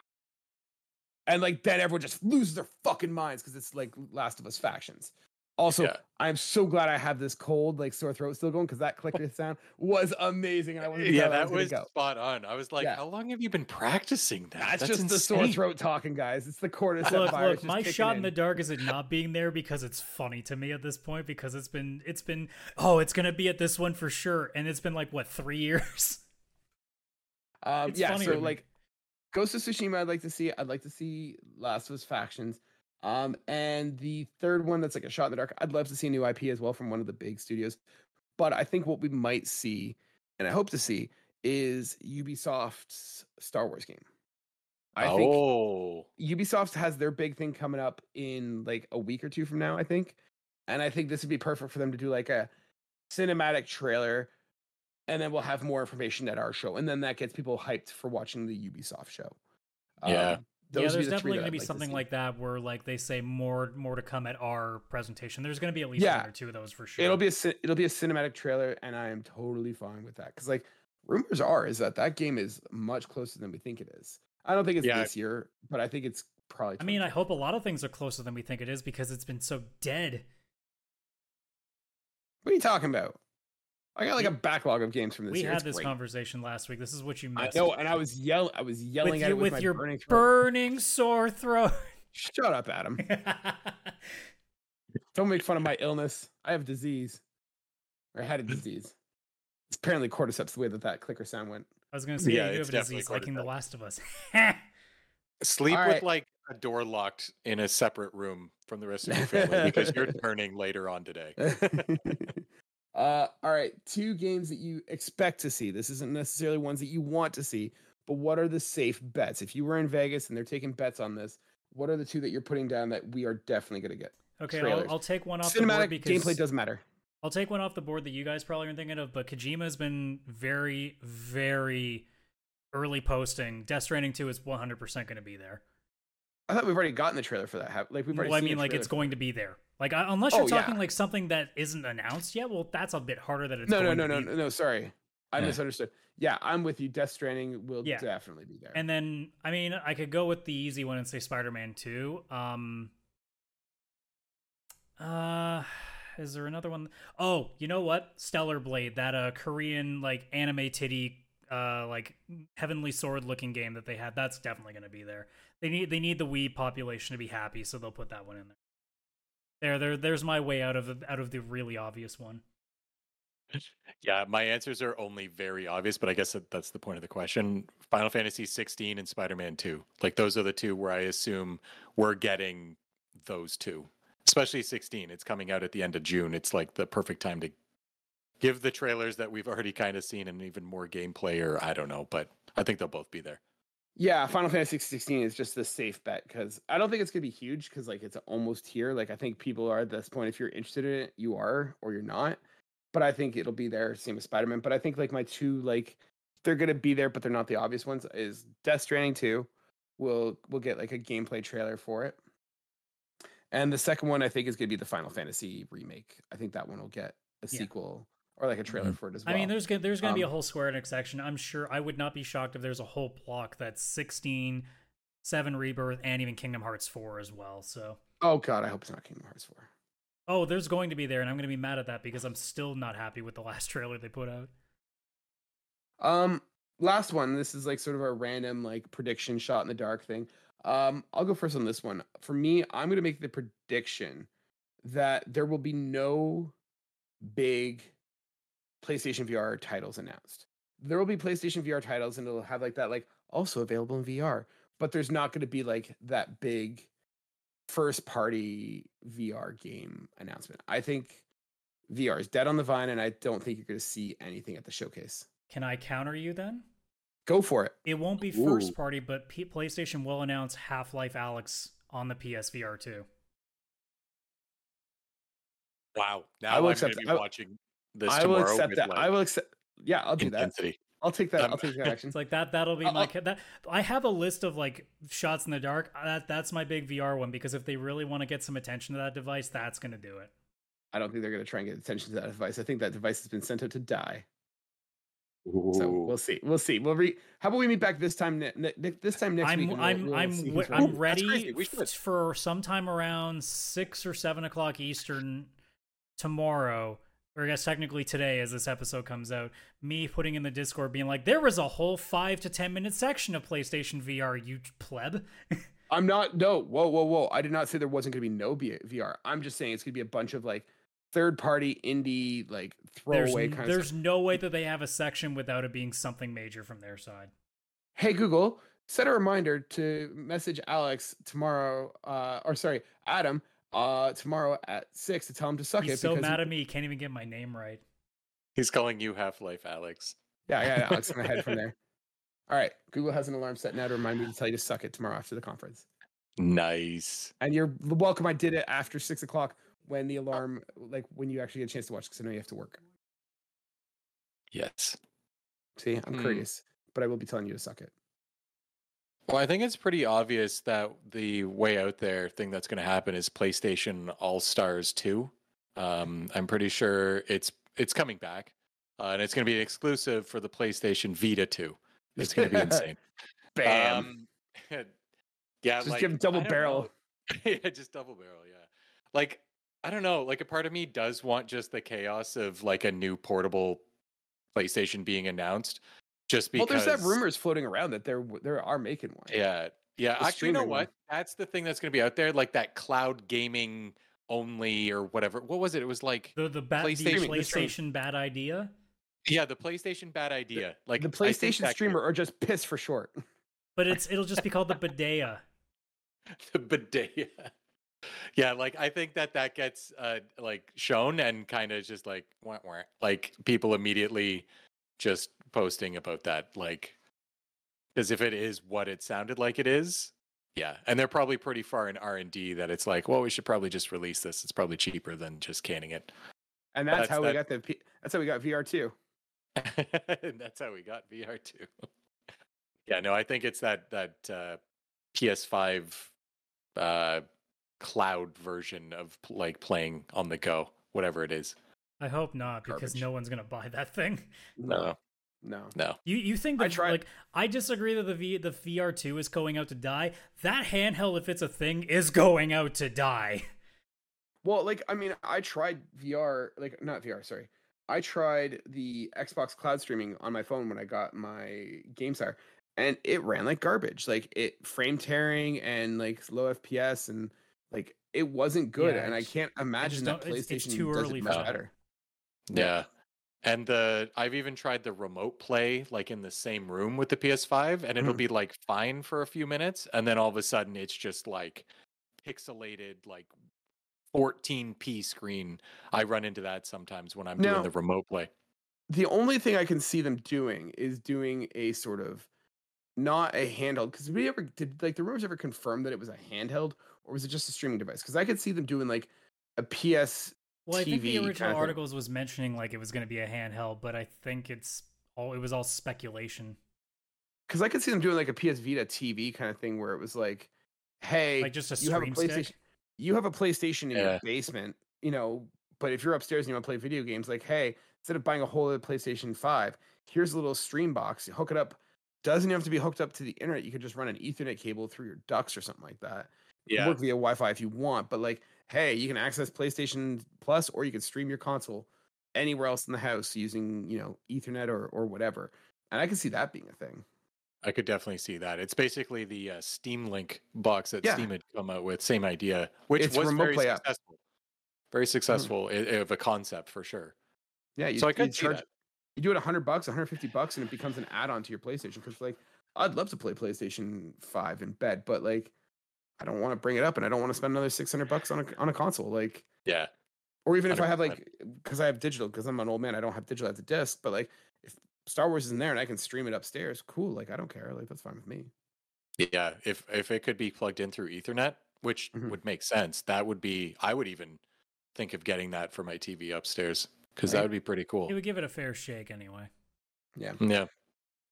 and like then everyone just loses their fucking minds because it's like Last of Us factions. Also, Yeah. I'm so glad I have this cold, like sore throat still going because that clicker sound was amazing, and I wasn't Yeah, how that was, was spot on. I was like, Yeah. how long have you been practicing that? That's, just the sore throat talking, guys. It's the cordyceps Look, virus. look, just my shot in the dark is it not being there because it's funny to me at this point because it's been it's been oh it's gonna be at this one for sure and it's been like what three years. Um, it's yeah, funny so like Ghost of Tsushima, I'd like to see. I'd like to see Last of Us factions. Um, and the third one that's like a shot in the dark. I'd love to see a new IP as well from one of the big studios. But I think what we might see, and I hope to see, is Ubisoft's Star Wars game. I think oh, Ubisoft has their big thing coming up in like a week or two from now, I think. And I think this would be perfect for them to do like a cinematic trailer and then we'll have more information at our show. And then that gets people hyped for watching the Ubisoft show. Yeah. Um, yeah, there's the definitely that going to be like something see. like that where like they say more more to come at our presentation. There's going to be at least Yeah. one or two of those for sure. It'll be a it'll be a cinematic trailer, and I am totally fine with that. Because like rumors are is that that game is much closer than we think it is. I don't think it's Yeah. this year, but I think it's probably. I mean, I hope a lot of things are closer than we think it is because it's been so dead. What are you talking about? I got like a backlog of games from this we year. had It's this great. conversation last week. This is what you I missed. know, and I was yelling. I was yelling with at you, it with, with my your burning throat. burning sore throat. Shut up, Adam. Don't make fun of my illness. I have disease. Or I had a disease. It's apparently cordyceps the way that that clicker sound went. I was going to say Yeah, you do it's have a definitely disease like in The. Last of Us. Sleep All with like a door locked in a separate room from the rest of your family because you're turning later on today. Uh, all right, two games that you expect to see. This isn't necessarily ones that you want to see, but what are the safe bets? If you were in Vegas and they're taking bets on this, what are the two that you're putting down that we are definitely going to get? okay, I'll, I'll take one off the board Cinematic because gameplay doesn't matter. I'll take one off the board that you guys probably aren't thinking of, but Kojima has been very, very early posting. Death Stranding 2 is 100% going to be there. I thought we've already gotten the trailer for that. Like we've already. Well, I mean, like it's going to be there. Like I, unless you're Oh, talking yeah. like something that isn't announced yet, well, that's a bit harder that it's No, no, no, no, no, no. Sorry, I Yeah. misunderstood. Yeah, I'm with you. Death Stranding will Yeah. definitely be there. And then, I mean, I could go with the easy one and say Spider-Man 2. Um, uh, is there another one? Oh, you know what? Stellar Blade, that uh Korean like anime titty, uh, like heavenly sword looking game that they had. That's definitely going to be there. They need they need the Wii population to be happy, so they'll put that one in there. There, there, there's my way out of the, out of the really obvious one. Yeah, my answers are only very obvious, but I guess that, that's the point of the question. Final Fantasy 16 and Spider-Man 2. Like those are the two where I assume we're getting those two. Especially 16. It's coming out at the end of June. It's like the perfect time to give the trailers that we've already kind of seen and even more gameplay or I don't know, but I think they'll both be there. Yeah, Final Fantasy 16 is just the safe bet because I don't think it's gonna be huge because like it's almost here. Like I think people are at this point. If you're interested in it, you are or you're not. But I think it'll be there. Same as Spider Man. But I think like my two like they're gonna be there, but they're not the obvious ones. Is Death Stranding 2. We'll we'll get like a gameplay trailer for it. And the second one I think is gonna be the Final Fantasy remake. I think that one will get a Yeah. sequel or like a trailer Mhm. for it as well. I mean, there's gonna, there's going to be a Um, whole Square Enix section. I'm sure. I would not be shocked if there's a whole block that's 16, 7 Rebirth, and even Kingdom Hearts 4 as well. So, oh god, I hope it's not Kingdom Hearts 4. oh, there's going to be there, and I'm going to be mad at that because I'm still not happy with the last trailer they put out. Um, last one. This is like sort of a random like prediction shot in the dark thing. Um, I'll go first on this one. For me, I'm gonna make the prediction that there will be no big PlayStation VR titles announced. There will be PlayStation VR titles, and it'll have like that, like also available in VR. But there's not going to be like that big first party VR game announcement. I think VR is dead on the vine, and I don't think you're going to see anything at the showcase. Can I counter you then? Go for it. It won't be Ooh. first party, but P- PlayStation will announce Half Life Alyx on the PSVR 2. Wow. Now I will I'm going to be I- watching this I will accept with, that. like, I will accept. Yeah, I'll do that. I'll take that. Um, I'll take that action. It's like that. That'll be Uh, my uh, that. I have a list of like shots in the dark. That that's my big VR one because if they really want to get some attention to that device, that's going to do it. I don't think they're going to try and get attention to that device. I think that device has been sent out to die. So we'll see. We'll see. We'll re. How about we meet back this time? Ne- ne- ne- this time next I'm week. and we'll- I'm we'll I'm see I'm ready. We should. for sometime around six or seven o'clock Eastern tomorrow, or I guess technically today, as this episode comes out. Me putting in the Discord, being like, "There was a whole five to ten minute section of PlayStation VR, you pleb." I'm not. No. Whoa, whoa, whoa. I did not say there wasn't going to be no B- VR. I'm just saying it's going to be a bunch of like third party indie like throwaway n- kind of there's no way that they have a section without it being something major from their side. Hey Google, set a reminder to message Alex tomorrow. Uh, or sorry, Adam. Uh, tomorrow at six to tell him to suck it. He's it. so because mad he- at me, he can't even get my name right. He's calling you Half Life Alyx. Yeah, yeah, yeah. Alex in my head from there. All right. Google has an alarm set now to remind me to tell you to suck it tomorrow after the conference. Nice. And you're welcome. I did it after six o'clock when the alarm, like when you actually get a chance to watch, because I know you have to work. Yes. See, I'm Hmm. courteous, but I will be telling you to suck it. Well, I think it's pretty obvious that the way out there thing that's going to happen is PlayStation All Stars 2. Um, I'm pretty sure it's it's coming back, uh, and it's going to be an exclusive for the PlayStation Vita 2. It's going to be insane. Bam. Um, yeah, Just like, give 'em double barrel. yeah, just double barrel. Yeah, like I don't know. Like a part of me does want just the chaos of like a new portable PlayStation being announced, just well, there's that rumors floating around that they're they are making one. Yeah, yeah. The Actually, you know streaming one. what? That's the thing that's going to be out there, like that cloud gaming only or whatever. What was it? It was like The the, ba- the PlayStation- PlayStation bad idea. yeah, the PlayStation bad idea. Like the PlayStation that could- streamer are just piss for short. But it's it'll just be called the Badea. the bidet. Yeah, like I think that that gets uh like shown and kind of just like wah, wah, like people immediately just posting about that like because if it is what it sounded like it is, yeah, and they're probably pretty far in R and D that it's like, well, we should probably just release this. It's probably cheaper than just canning it. And that's, That's how we got the P- that's how we got VR two. and that's how we got VR two. yeah, no, I think it's that that uh, PS5 uh, cloud version of like playing on the go, whatever it is. I hope not, because Garbage. no one's gonna buy that thing. No, no. no. You you think I that tried- like I disagree that the v, the VR two is going out to die. That handheld, if it's a thing, is going out to die. Well, like I mean, I tried VR, like not VR, sorry. I tried the Xbox cloud streaming on my phone when I got my GameSir, and it ran like garbage. Like it frame tearing and like low FPS, and like it wasn't good. Yeah, and I can't imagine that don't- it's- it's PlayStation too does early it much that. better. Yeah. And the I've even tried the remote play like in the same room with the PS5 and it'll Mhm. be like fine for a few minutes and then all of a sudden it's just like pixelated like 14p screen. I run into that sometimes when I'm Now- doing the remote play. the only thing I can see them doing is doing a sort of not a handheld because we ever did like the rumors ever confirm that it was a handheld or was it just a streaming device? Because I could see them doing like a PS. Well, I think the original articles was mentioning like it was going to be a handheld, but I think it's all it was all speculation. Because I could see them doing like a PS Vita TV kind of thing where it was like, hey, Like just a you have a stream PlayStation, stick. you have a PlayStation in Yeah. your basement, you know, but if you're upstairs and you want to play video games, like, hey, instead of buying a whole other PlayStation 5, here's a little stream box. You hook it up. Doesn't have to be hooked up to the internet. You could just run an Ethernet cable through your ducts or something like that. Could Work via Wi-Fi if you want, but like, hey, you can access PlayStation Plus or you can stream your console anywhere else in the house using, you know, Ethernet or or whatever. And I can see that being a thing. I could definitely see that. It's basically the uh, Steam Link box that Yeah. Steam had come out with, same idea, which It's was very successful. Very successful i- of a concept for sure. Yeah, you, so I could charge that. you do it 100 bucks 150 bucks and it becomes an add-on to your playstation because like i'd love to play playstation 5 in bed but like i don't want to bring it up and i don't want to spend another 600 bucks on a, on a console like Yeah. or even if i have like because i have digital because i'm an old man i don't have digital at the disc but like if star wars is in there and i can stream it upstairs cool like i don't care like that's fine with me Yeah, if if it could be plugged in through Ethernet, which Mhm. would make sense, that would be. I would even think of getting that for my TV upstairs because that would be pretty cool. It would give it a fair shake anyway. yeah Yeah,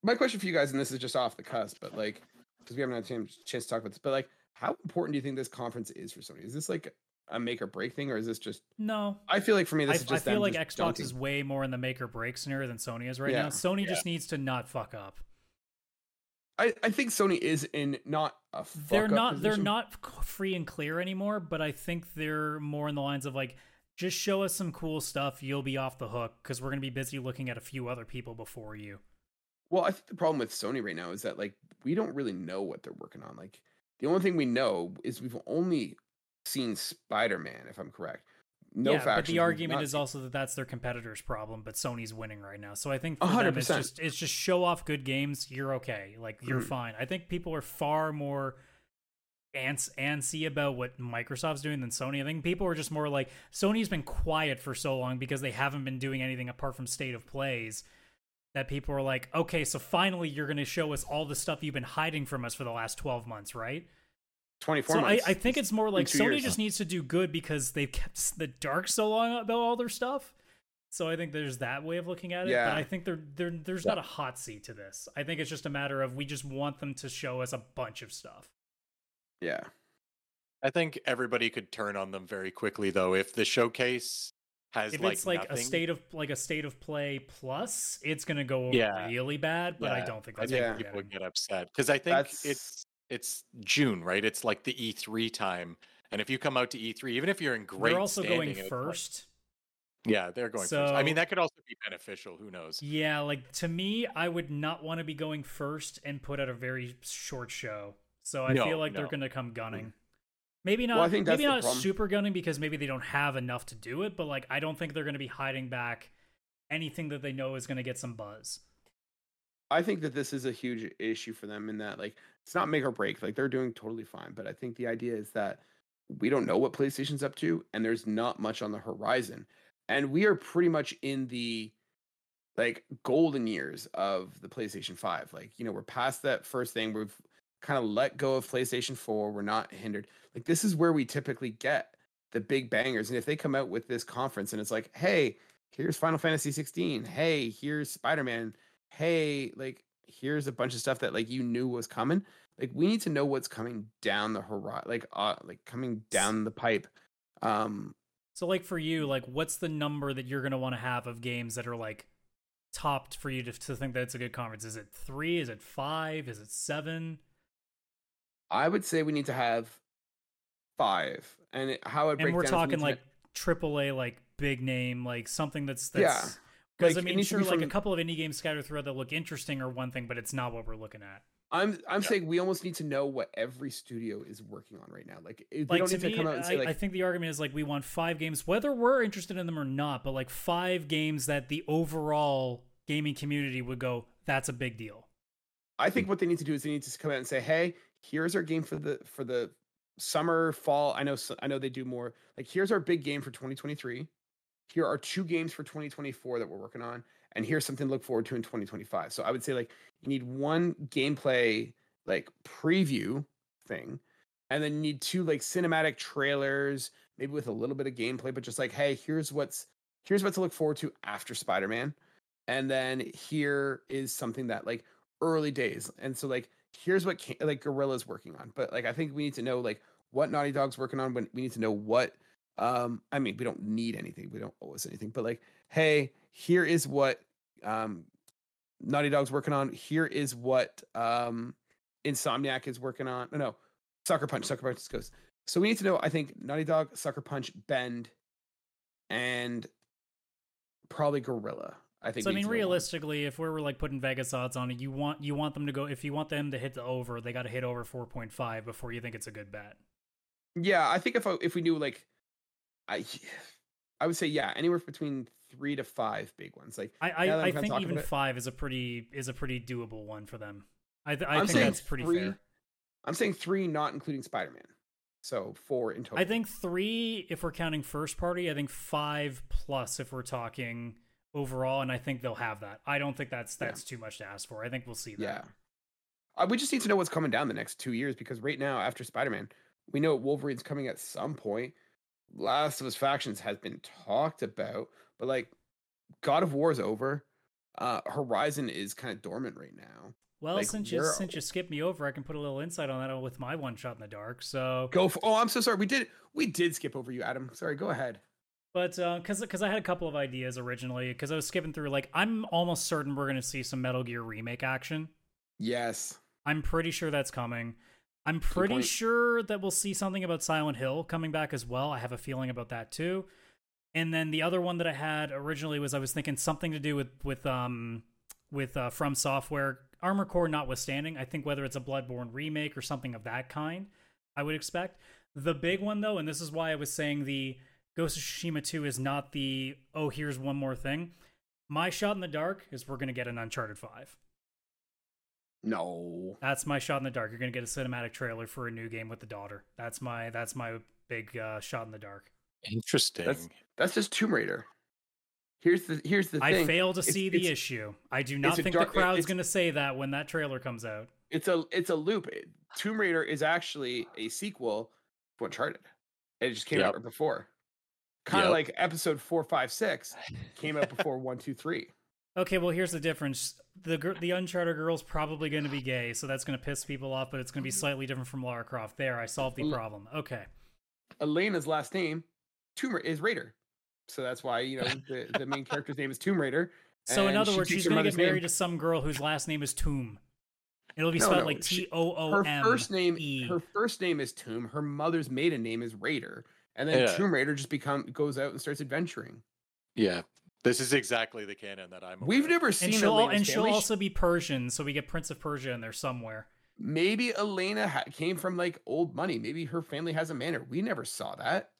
my question for you guys and this is just off the cusp but like because we haven't had a chance chance to talk about this but like how important do you think this conference is for sony is this like a make or break thing or is this just No, i feel like for me I, this is I feel them like just Xbox dunking. is way more in the make or break scenario than Sony is right Yeah. now. Sony Yeah. just needs to not fuck up. I, I think Sony is in not a they're fuck-up not they're not free and clear anymore but i think they're more in the lines of like just show us some cool stuff you'll be off the hook because we're going to be busy looking at a few other people before you Well, I think the problem with Sony right now is that like we don't really know what they're working on. Like the only thing we know is we've only seen Spider Man, if I'm correct. No yeah but the argument is also that that's their competitor's problem but sony's winning right now so i think for hundred them, it's just it's just show off good games you're okay like you're Mhm. fine i think people are far more ants antsy about what microsoft's doing than sony i think people are just more like sony's been quiet for so long because they haven't been doing anything apart from state of plays that people are like okay so finally you're going to show us all the stuff you've been hiding from us for the last 12 months right 24 so I, months. I think it's more like Sony years. just needs to do good because they've kept the dark so long about all their stuff So I think there's that way of looking at it. Yeah. But I think there, there there's not a hot seat to this. I think it's just a matter of we just want them to show us a bunch of stuff. Yeah. I think everybody could turn on them very quickly though if the showcase has If like it's like a state of like a state of play plus, it's gonna go Yeah. really bad. But I don't think I that's think Yeah. people would get upset because I think That's- it's it's June, right? It's like the E3 time, and if you come out to E3, even if you're in great, They're also going standing, it's like- first. yeah, they're going first. I mean, that could also be beneficial. Who knows? Yeah, like to me, I would not want to be going first and put out a very short show. So I No, feel like they're going to come gunning. Mm. Maybe not. Well, I think maybe not problem. super gunning because maybe they don't have enough to do it. But like, I don't think they're going to be hiding back anything that they know is going to get some buzz. I think that this is a huge issue for them in that like it's not make or break. Like they're doing totally fine, but I think the idea is that we don't know what PlayStation's up to and there's not much on the horizon. And we are pretty much in the like golden years of the PlayStation 5. Like, you know, we're past that first thing. We've kind of let go of PlayStation 4. We're not hindered. Like this is where we typically get the big bangers. And if they come out with this conference and it's like, hey, here's Final Fantasy 16. Hey, here's Spider-Man hey, like here's a bunch of stuff that like you knew was coming. Like we need to know what's coming down the horizon, like uh, like coming down the pipe. Um, So like for you, like what's the number that you're going to want to have of games that are like topped for you to, to think that it's a good conference? Is it three? Is it five? Is it seven? I would say we need to have five, and it, how it breaks and we're talking like triple A, like big name, like something that's Yeah. that's because Like, I mean, sure, be like a couple of indie games scattered throughout that look interesting are one thing, but it's not what we're looking at. I'm I'm Yeah. saying we almost need to know what every studio is working on right now. Like we Like don't need to come out and say like I think the argument is like we want five games, whether we're interested in them or not, but like five games that the overall gaming community would go, that's a big deal. I think hmm. what they need to do is they need to come out and say, "Hey, here's our game for the for the summer, fall. I know I know they do more. Like here's our big game for 2023. Here are two games for 2024 that we're working on, and here's something to look forward to in 2025." So I would say like you need one gameplay like preview thing, and then you need two like cinematic trailers, maybe with a little bit of gameplay, but just like, "Hey, here's what's here's what to look forward to after Spider-Man." And then here is something that like early days. And so like here's what ca- like Guerrilla's working on. But like I think we need to know like what Naughty Dog's working on. When we need to know what um I mean we don't need anything. We don't owe us anything. But like hey, here is what um Naughty Dog's working on. Here is what um Insomniac is working on. No, no. Sucker Punch. Sucker Punch goes. So we need to know I think Naughty Dog, Sucker Punch, Bend, and probably Gorilla. I think So I mean, to know one. realistically, if we were like putting Vegas odds on it, you want you want them to go. If you want them to hit the over, they got to hit over four point five before you think it's a good bet. Yeah, I think if I, if we knew like, I I would say yeah, anywhere between three to five big ones. Like I I, I think even five is a pretty is a pretty doable one for them. I th- I I'm think that's pretty three, fair. I'm saying three, not including Spider Man. So four in total. I think three if we're counting first party. I think five plus if we're talking overall, and I think they'll have that. I don't think that's Yeah. that's too much to ask for. I think we'll see that. Yeah. Uh, we just need to know what's coming down the next two years because right now, after Spider Man, we know Wolverine's coming at some point. Last of Us Factions has been talked about, but like God of War's over. Uh Horizon is kind of dormant right now. Well, Like, since you since you skipped me over, I can put a little insight on that with my one shot in the dark. So Go for oh, I'm so sorry. We did we did skip over you, Adam. Sorry, go ahead. But because because I had a couple of ideas originally, because I was skipping through, like I'm almost certain we're gonna see some Metal Gear remake action. Yes. I'm pretty sure that's coming. I'm pretty sure that we'll see something about Silent Hill coming back as well. I have a feeling about that too. And then the other one that I had originally was I was thinking something to do with with um with uh, From Software Armored Core notwithstanding. I think whether it's a Bloodborne remake or something of that kind, I would expect. The big one though, and this is why I was saying the Ghost of Tsushima 2 is not the oh here's one more thing. My shot in the dark is we're gonna get an Uncharted 5. No. That's my shot in the dark. You're gonna get a cinematic trailer for a new game with the daughter. That's my that's my big uh, shot in the dark. Interesting. That's just Tomb Raider. Here's the here's the I thing. fail to It's- see the it's- issue. I do not think dark- the crowd's gonna say that when that trailer comes out. It's a it's a loop. Tomb Raider is actually a sequel to Uncharted. It just came out Yep. right before. Kind of Yep. like episode four, five, six came out before one, two, three. Okay, well here's the difference. The the Uncharted girl's probably going to be gay, so that's going to piss people off, but it's going to be mm-hmm. slightly different from Lara Croft. There, I solved the Well, problem. Okay. Elena's last name, Tomb is Raider, so that's why you know the, the main character's name is Tomb Raider. So in other she words, she's going to get married name. to some girl whose last name is Tomb. It'll be No, spelled no, like she- T O O Her first name, E. her first name is Tomb. Her mother's maiden name is Raider, and then Yeah. Tomb Raider just become goes out and starts adventuring. Yeah. This is exactly the canon that I'm. We've aware never seen and she'll and she'll also be Persian, so we get Prince of Persia in there somewhere. Maybe Elena ha- came from like old money. Maybe her family has a manor. We never saw that.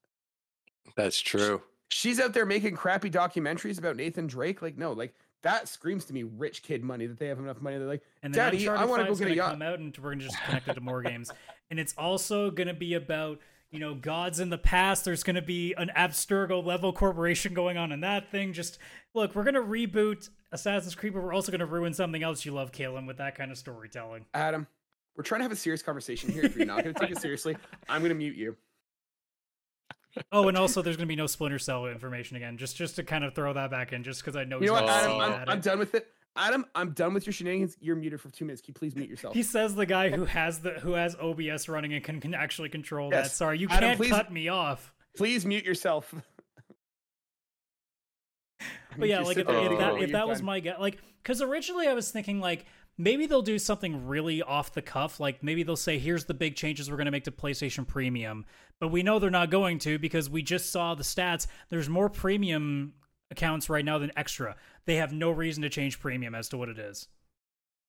That's true. She's out there making crappy documentaries about Nathan Drake. Like, no, like that screams to me rich kid money that they have enough money. They're like, And then Daddy, I wanna go get a yacht. come out, and we're gonna just connect it to more games. And it's also gonna be about you know gods in the past. There's gonna be an Abstergo level corporation going on in that thing. Just look, we're gonna reboot Assassin's Creed, but we're also gonna ruin something else you love, Kaylan, with that kind of storytelling. Adam, we're trying to have a serious conversation here. If you're not going to take it seriously, I'm going to mute you. Oh, and also there's gonna be no Splinter Cell information again. Just just to kind of throw that back in, just because I know You know what, Adam? I'm, I'm done with it. Adam, I'm done with your shenanigans. You're muted for two minutes. Can you please mute yourself? He says the guy who has the who has OBS running and can, can actually control that. Sorry, you Adam, can't please- cut me off. Please mute yourself. But yeah, like if, there if that oh, if that was my guess, like, because originally I was thinking like maybe they'll do something really off the cuff, like maybe they'll say here's the big changes we're going to make to PlayStation Premium, but we know they're not going to because we just saw the stats. There's more premium accounts right now than extra. They have no reason to change premium as to what it is.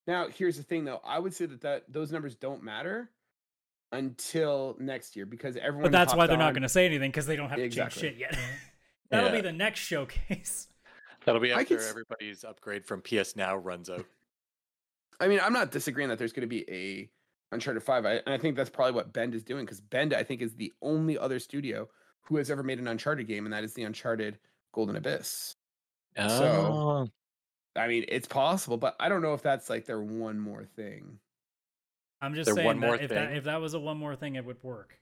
Now, here's the thing, though. I would say that, that those numbers don't matter until next year because everyone. But that's why they're not going to say anything because they don't have to Exactly. change shit yet. That'll be the next showcase. That'll be I could after everybody's upgrade from PS Now runs out. I mean, I'm not disagreeing that there's going to be a Uncharted Five, I, and I think that's probably what Bend is doing because Bend, I think, is the only other studio who has ever made an Uncharted game, and that is the Uncharted Golden Abyss. So- I mean, it's possible, but I don't know if that's like their one more thing. I'm just saying one that more if that thing. if that was a one more thing, it would work.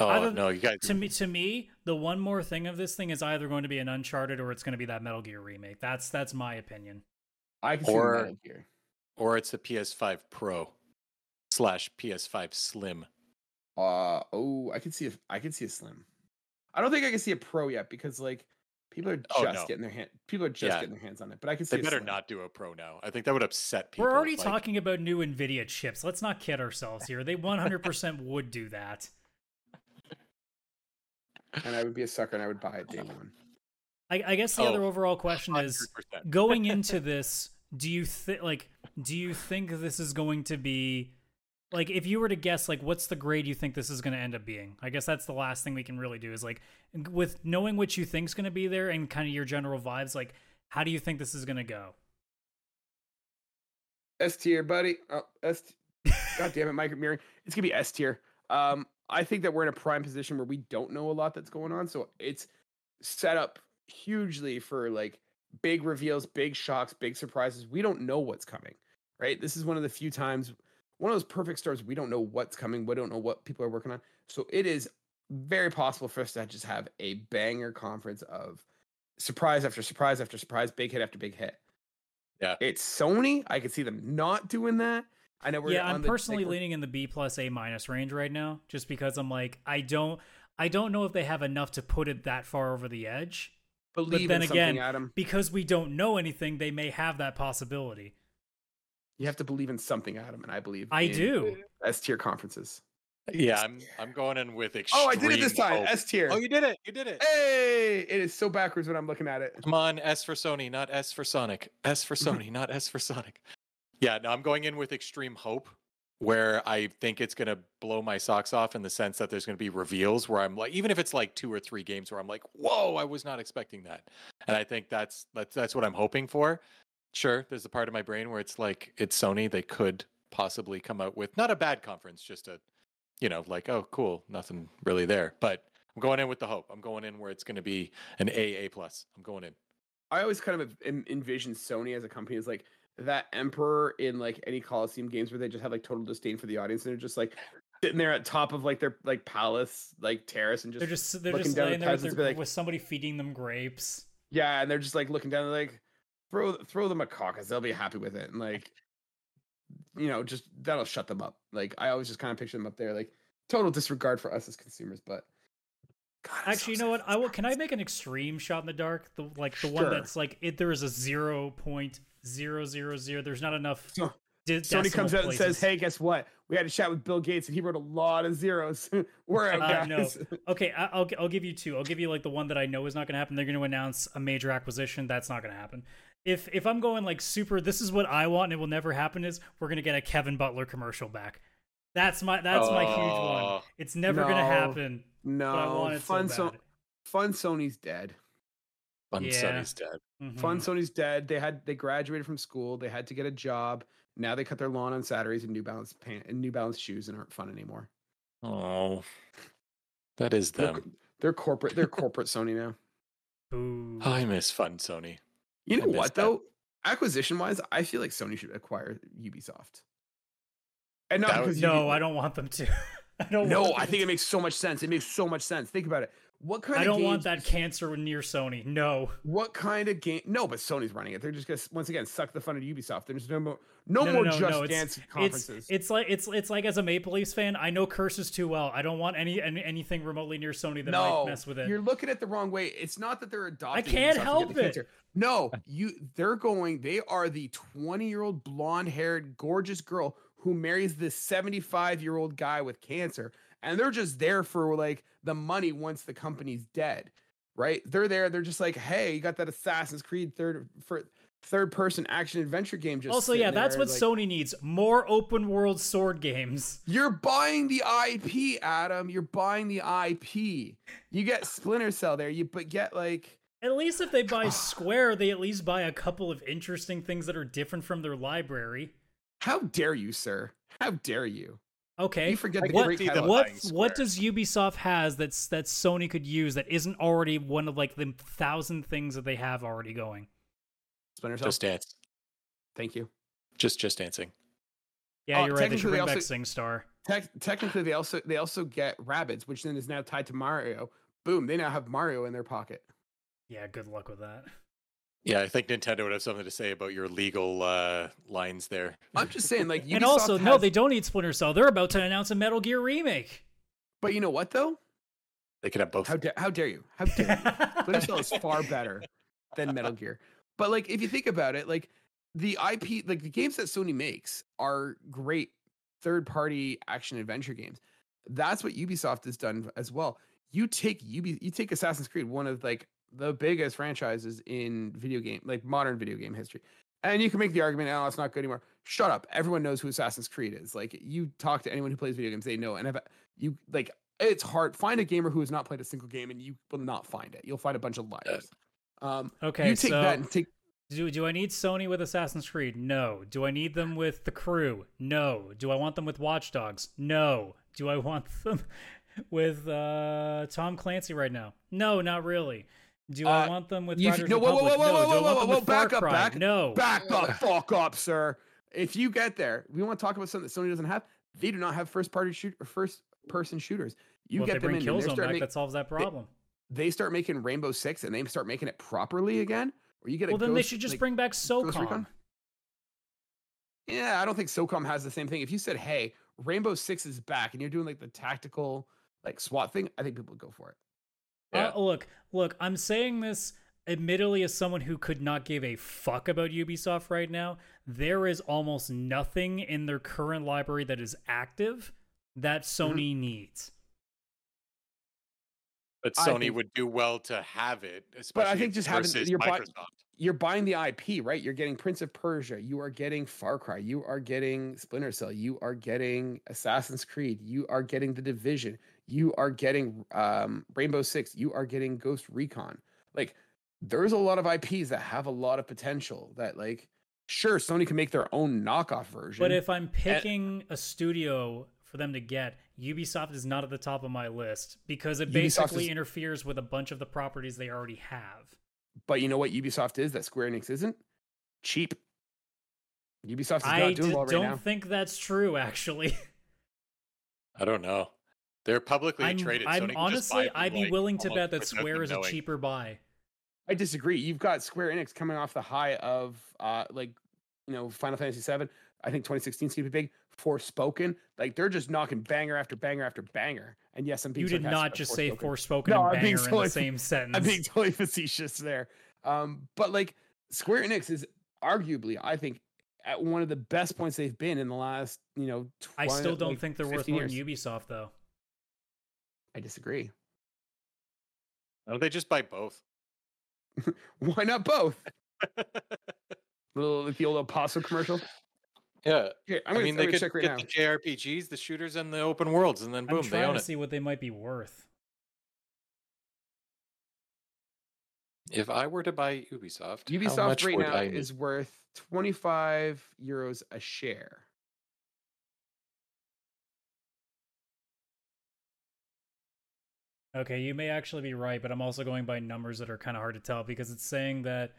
oh no, you guys. to me to me the one more thing of this thing is either going to be an uncharted or it's going to be that metal gear remake that's that's my opinion I can see Or- Metal Gear. or it's a PS5 Pro slash PS5 Slim. Uh oh, I can see a I can see a slim. I don't think I can see a pro yet because like people are oh, just Oh, no. getting their hand people are just Yeah. getting their hands on it. But I can see They better not do a Pro now. I think that would upset people. we're already like- talking about new nvidia chips let's not kid ourselves here they 100% would do that and I would be a sucker and I would buy it day one. i, I guess the Oh, other overall question is 100%. going into this do you think like do you think this is going to be like if you were to guess like what's the grade you think this is going to end up being i guess that's the last thing we can really do is like with knowing what you think's going to be there and kind of your general vibes like how do you think this is going to go S tier, buddy. Oh, S. God damn it, Mike Mirroring. It's gonna be S tier. Um, I think that we're in a prime position where we don't know a lot that's going on, so it's set up hugely for like big reveals, big shocks, big surprises. We don't know what's coming, right? This is one of the few times, one of those perfect stores. We don't know what's coming. We don't know what people are working on. So it is very possible for us to just have a banger conference of surprise after surprise after surprise, big hit after big hit. Yeah. It's Sony. I could see them not doing that. I know we're yeah, on I'm the- like, personally we're- leaning in the B plus A minus range right now, just because I'm like, I don't, I don't know if they have enough to put it that far over the edge. believe then in something, again, Adam. Because we don't know anything, they may have that possibility. You have to believe in something, Adam, and I believe I in do. S tier conferences. Yeah, I'm I'm going in with extreme. Oh, I did it this time. S tier. Oh, you did it. You did it. Hey, it is so backwards when I'm looking at it. Come on, S for Sony, not S for Sonic. S for Sony, not S for Sonic. Yeah, no, I'm going in with extreme hope where I think it's going to blow my socks off in the sense that there's going to be reveals where I'm like even if it's like two or three games where I'm like, "Whoa, I was not expecting that." And I think that's that's that's what I'm hoping for. Sure, there's a part of my brain where it's like it's Sony, they could possibly come out with not a bad conference, just a you know, like, "Oh, cool, nothing really there." But I'm going in with the hope. I'm going in where it's going to be an AA plus. I'm going in. I always kind of envision Sony as a company as like that emperor in like any Coliseum games where they just have like total disdain for the audience and they're just like, sitting there at top of like their like palace like terrace and just, they're just they're looking just down laying the there with, their, like- with somebody feeding them grapes. yeah, and they're just like looking down, they're like throw throw them a caucus, they'll be happy with it, and like you know, just that'll shut them up. Like I always just kind of picture them up there, like total disregard for us as consumers, but. God, I'm so Actually, you know what? I will. Can I make an extreme shot in the dark? The like the one that's like it, there is a zero point zero zero zero. There's not enough. So- de- Sony comes out and says, "Hey, guess what? We had a chat with Bill Gates, and he wrote a lot of zeros. We're out, Uh, no. guys." Okay, I- I'll I'll give you two. I'll give you like the one that I know is not going to happen. They're going to announce a major acquisition. That's not going to happen. If if I'm going like super, this is what I want and it will never happen. Is we're going to get a Kevin Butler commercial back. That's my that's my huge one. Oh. It's never going to happen. No, But I want it fun so so fun Sony's dead. Fun Yeah. Sony's dead. Mhm. Fun Sony's dead. They had they graduated from school. They had to get a job. Now they cut their lawn on Saturdays in New Balance pant and New Balance shoes and aren't fun anymore. Oh, that is They're, them. they're corporate. They're corporate Sony now. Boo. I miss Fun Sony. You know what that. though? Acquisition wise, I feel like Sony should acquire Ubisoft. And not no, Ubi- I don't want them to. I don't. No, I think to. it makes so much sense. It makes so much sense. Think about it. What kind of I don't want that cancer near Sony. No. What kind of game? No, but Sony's running it. They're just gonna once again suck the fun of Ubisoft. There's no more, no, No, more no, Just no, it's- Dance It's conferences. it's like it's it's like as a Maple Leafs fan, I know curses too well. I don't want any, any anything remotely near Sony that might mess with it. you're looking at the wrong way. It's not that they're adopting. I can't Ubisoft help it. cancer. No, you. They're going. They are the 20 year old blonde haired gorgeous girl who marries this 75 year old guy with cancer, and they're just there for like the money once the company's dead, right? They're there. They're just like, hey, you got that Assassin's Creed third for third person action adventure game. Just also, yeah, that's what like- Sony needs: more open world sword games. You're buying the IP, Adam. You're buying the IP. You get Splinter Cell there. You but get like At least if they buy Square, they at least buy a couple of interesting things that are different from their library. how dare you, sir? How dare you? Okay, You forget I the can great see what what does Ubisoft has that's that Sony could use that isn't already one of like the thousand things that they have already going? Splinter Cell. Just Dance. Thank you. Just Just Dancing. Yeah, Uh, you're right. They should technically they bring back also- SingStar. Tec- technically, they also they also get Rabbids, which then is now tied to Mario. Boom! They now have Mario in their pocket. Yeah, good luck with that. Yeah, I think Nintendo would have something to say about your legal uh, lines there. I'm just saying, like, and Ubisoft also, no, they don't need Splinter Cell. They're about to announce a Metal Gear remake. But you know what though? They could have both. How dare how dare you? How dare you? Splinter Cell is far better than Metal Gear. But like, if you think about it, like the IP, like the games that Sony makes are great third-party action adventure games. That's what Ubisoft has done as well. You take Ubi, you take Assassin's Creed, one of like the biggest franchises in video game, like modern video game history, and you can make the argument, "Oh, it's not good anymore." Shut up! Everyone knows who Assassin's Creed is. Like, you talk to anyone who plays video games, they know. And if you like, it's hard. Find a gamer who has not played a single game, and you will not find it. You'll find a bunch of liars. Um, Okay, you take so that and take. do do I need Sony with Assassin's Creed? No. Do I need them with The Crew? No. Do I want them with Watch Dogs? No. Do I want them with uh, Tom Clancy right now? No, not really. Do I Uh, want them with you- Riders no, whoa, whoa, Republic? whoa, whoa, no. whoa, I whoa, want them whoa, back up, Cry? back- no. Back the fuck up, sir. If you get there, we want to talk about something that Sony doesn't have. They do not have first party shoot or first person shooters. You well, get they them in, they Killzone start, back, make, that solves that problem. they start making Rainbow Six, and they start making it properly again. Or you get a Well, then they should just like, bring back SOCOM. Yeah, I don't think SOCOM has the same thing. If you said, "Hey, Rainbow Six is back," and you're doing like the tactical like SWAT thing, I think people would go for it. Yeah. Uh, look, look, I'm saying this admittedly as someone who could not give a fuck about Ubisoft right now. There is almost nothing in their current library that is active that Mm-hmm. Sony needs. But Sony think- would do well to have it, especially But I think just having versus your buy- you're buying the IP, right? You're getting Prince of Persia, you are getting Far Cry, you are getting Splinter Cell, you are getting Assassin's Creed, you are getting The Division, you are getting um, Rainbow Six, you are getting Ghost Recon. Like, there's a lot of IPs that have a lot of potential. That like, sure, Sony can make their own knockoff version. But if I'm picking a studio for them to get, Ubisoft is not at the top of my list because it Ubisoft basically is- interferes with a bunch of the properties they already have. but you know what Ubisoft is that Square Enix isn't? Cheap. Ubisoft is I not doing d- well right now. I don't think that's true, actually. I don't know. They're publicly I'm, traded. I'm Sony can just buy honestly, I'd be like, willing to bet that Square them is a knowing. cheaper buy. I disagree. You've got Square Enix coming off the high of uh like you know Final Fantasy VII. I think 2016 is gonna be big. Forspoken, like they're just knocking banger after banger after banger. And yes, I'm being You did not about just say Forspoken. Forspoken No, and I'm being Banger in totally- the same sentence. I'm being totally facetious there. Um, but like Square Enix is arguably, I think, at one of the best points they've been in the last, you know, 20, I still don't like, think they're worth more years. than Ubisoft though. I disagree. Why don't they just buy both? Why not both? Little the Old El Paso commercial. yeah, Here, I'm I gonna, mean I'm they gonna could check right get now. the JRPGs, the shooters, and the open worlds, and then I'm boom, they trying own to it. see what they might be worth. If I were to buy Ubisoft, how Ubisoft much right would now I need? is worth 25 euros a share. Okay, you may actually be right, but I'm also going by numbers that are kind of hard to tell because it's saying that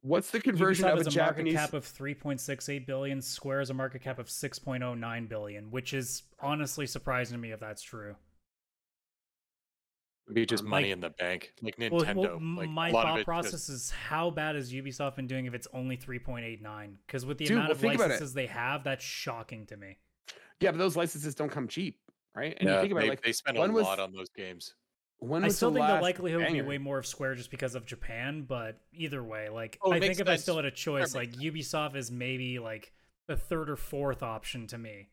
What's the conversion Ubisoft of a a Japanese? market cap of 3.68 billion. Square has a market cap of 6.09 billion, which is honestly surprising to me if that's true. It'd be just Um, money like- in the bank, like Nintendo. well, like, my a lot of thought it process just- is how bad is Ubisoft been doing if it's only 3.89? Because with the Dude, amount well, of think about it. licenses they have, that's shocking to me. Yeah, but those licenses don't come cheap, right? And you yeah, think about they, it, like they spend a when was- lot on those games. When I still think the likelihood would be way more of Square just because of Japan, but either way, like Oh, I think if I still had a choice, like Ubisoft is maybe like the third or fourth option to me.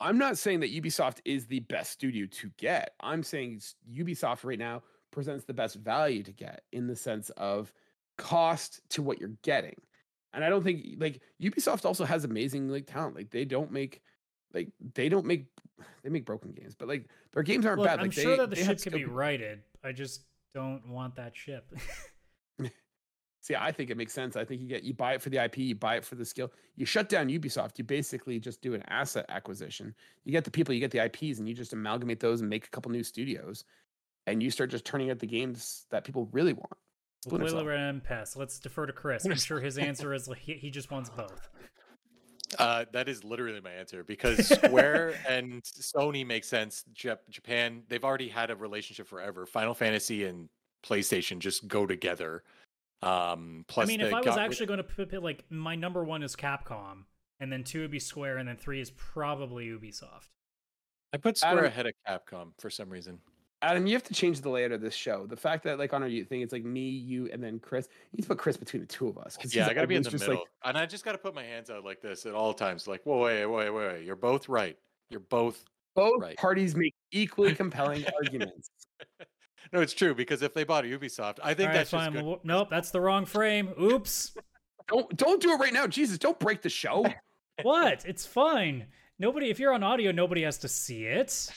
I'm not saying that Ubisoft is the best studio to get. I'm saying Ubisoft right now presents the best value to get in the sense of cost to what you're getting. And I don't think like Ubisoft also has amazing like talent. Like they don't make like they don't make they make broken games, but like their games aren't Look, bad. I'm Like sure they, that the ship could be righted. I just don't want that ship. See, I think it makes sense. I think you get you buy it for the IP, you buy it for the skill. You shut down Ubisoft, you basically just do an asset acquisition. You get the people, you get the IPs, and you just amalgamate those and make a couple new studios, and you start just turning out the games that people really want. Splinter Cell. And Pest. Let's defer to Chris. I'm sure his answer is he, he just wants both. Uh, that is literally my answer because Square and Sony make sense. Jap- Japan, they've already had a relationship forever. Final Fantasy and PlayStation just go together. Um, plus, I mean, if I was got rid- actually going to put it like my number one is Capcom, and then two would be Square, and then three is probably Ubisoft. I put Square Adam- ahead of Capcom for some reason. Adam, you have to change the layout of this show. The fact that like on our you thing, it's like me, you, and then Chris. You need to put Chris between the two of us. 'cause Yeah, I gotta be in the just middle, like and I just gotta put my hands out like this at all times. Like, whoa, wait, wait, wait, wait, you're both right. You're both. both Right. parties make equally compelling arguments. No, it's true because if they bought Ubisoft, I think All right, that's just fine. good. Well, nope, that's the wrong frame. Oops. Don't don't do it right now, Jesus! Don't break the show. what? It's fine. Nobody. If you're on audio, nobody has to see it.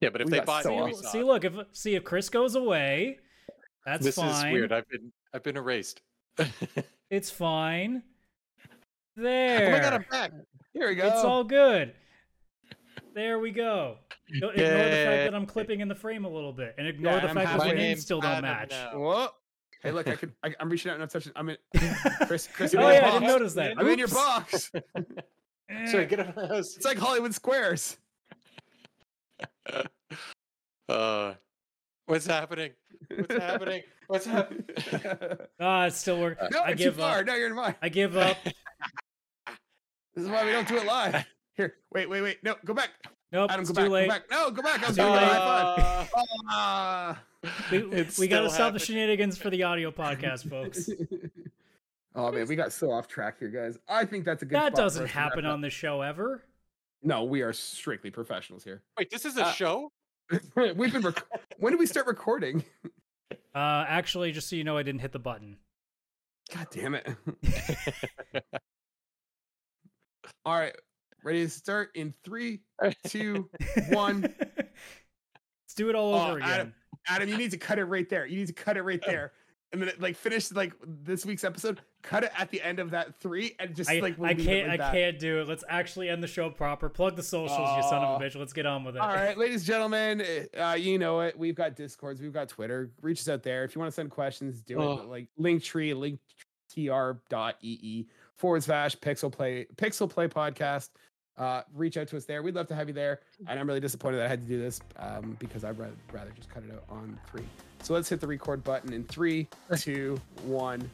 Yeah, but if We they got bought so See, off. Ubisoft, see, look. If see if Chris goes away, that's this fine. This is weird. I've been I've been erased. oh It's fine. my There. god, I'm back. Here we go. It's all good. There we go. Don't Ignore the fact that I'm clipping in the frame a little bit, and ignore Yeah, the I'm fact that halfway my in. names still don't match. now. Whoa. Hey, look, I could. I, I'm reaching out and I'm touching. I'm in. Chris, Chris, oh I'm in yeah, I didn't notice that. I'm in your box. Sorry, get out of the house. It's like Hollywood Squares. Uh, what's happening? What's happening? What's happening? Ah, it's still working. no, I it's too give far. up. No, you're in mine. I give up. This is why we don't do it live. Here, wait, wait, wait. No, go back. Nope, Adam, it's go too back. late. Go back. No, go back. I was doing a late. high five. Uh. We, we got to stop the shenanigans for the audio podcast, folks. oh man, we got so off track here, guys. I think that's a good. that spot doesn't us to wrap happen on the show ever. No, we are strictly professionals here. Wait, this is a Uh, show? We've been. Rec- when did we start recording? Uh, actually, just so you know, I didn't hit the button. God damn it! All right, ready to start in three, two, one. Let's do it all Oh, over again. Adam- Adam, you need to cut it right there. You need to cut it right there. And then like finish like this week's episode. Cut it at the end of that three, and just I, like I leave it can't. like I that. can't do it. Let's actually end the show proper. Plug the socials, you son of a bitch. Let's get on with it. All right, ladies and gentlemen, uh, you know it. We've got Discords, we've got Twitter. Reach us out there if you want to send questions. Do Oh. it. Like link tree Linktree, linktr.ee forward slash Pixel Play Pixel Play Podcast. Uh, reach out to us there. We'd love to have you there. And I'm really disappointed that I had to do this um, because I'd rather, rather just cut it out on three. So let's hit the record button in three, two, one.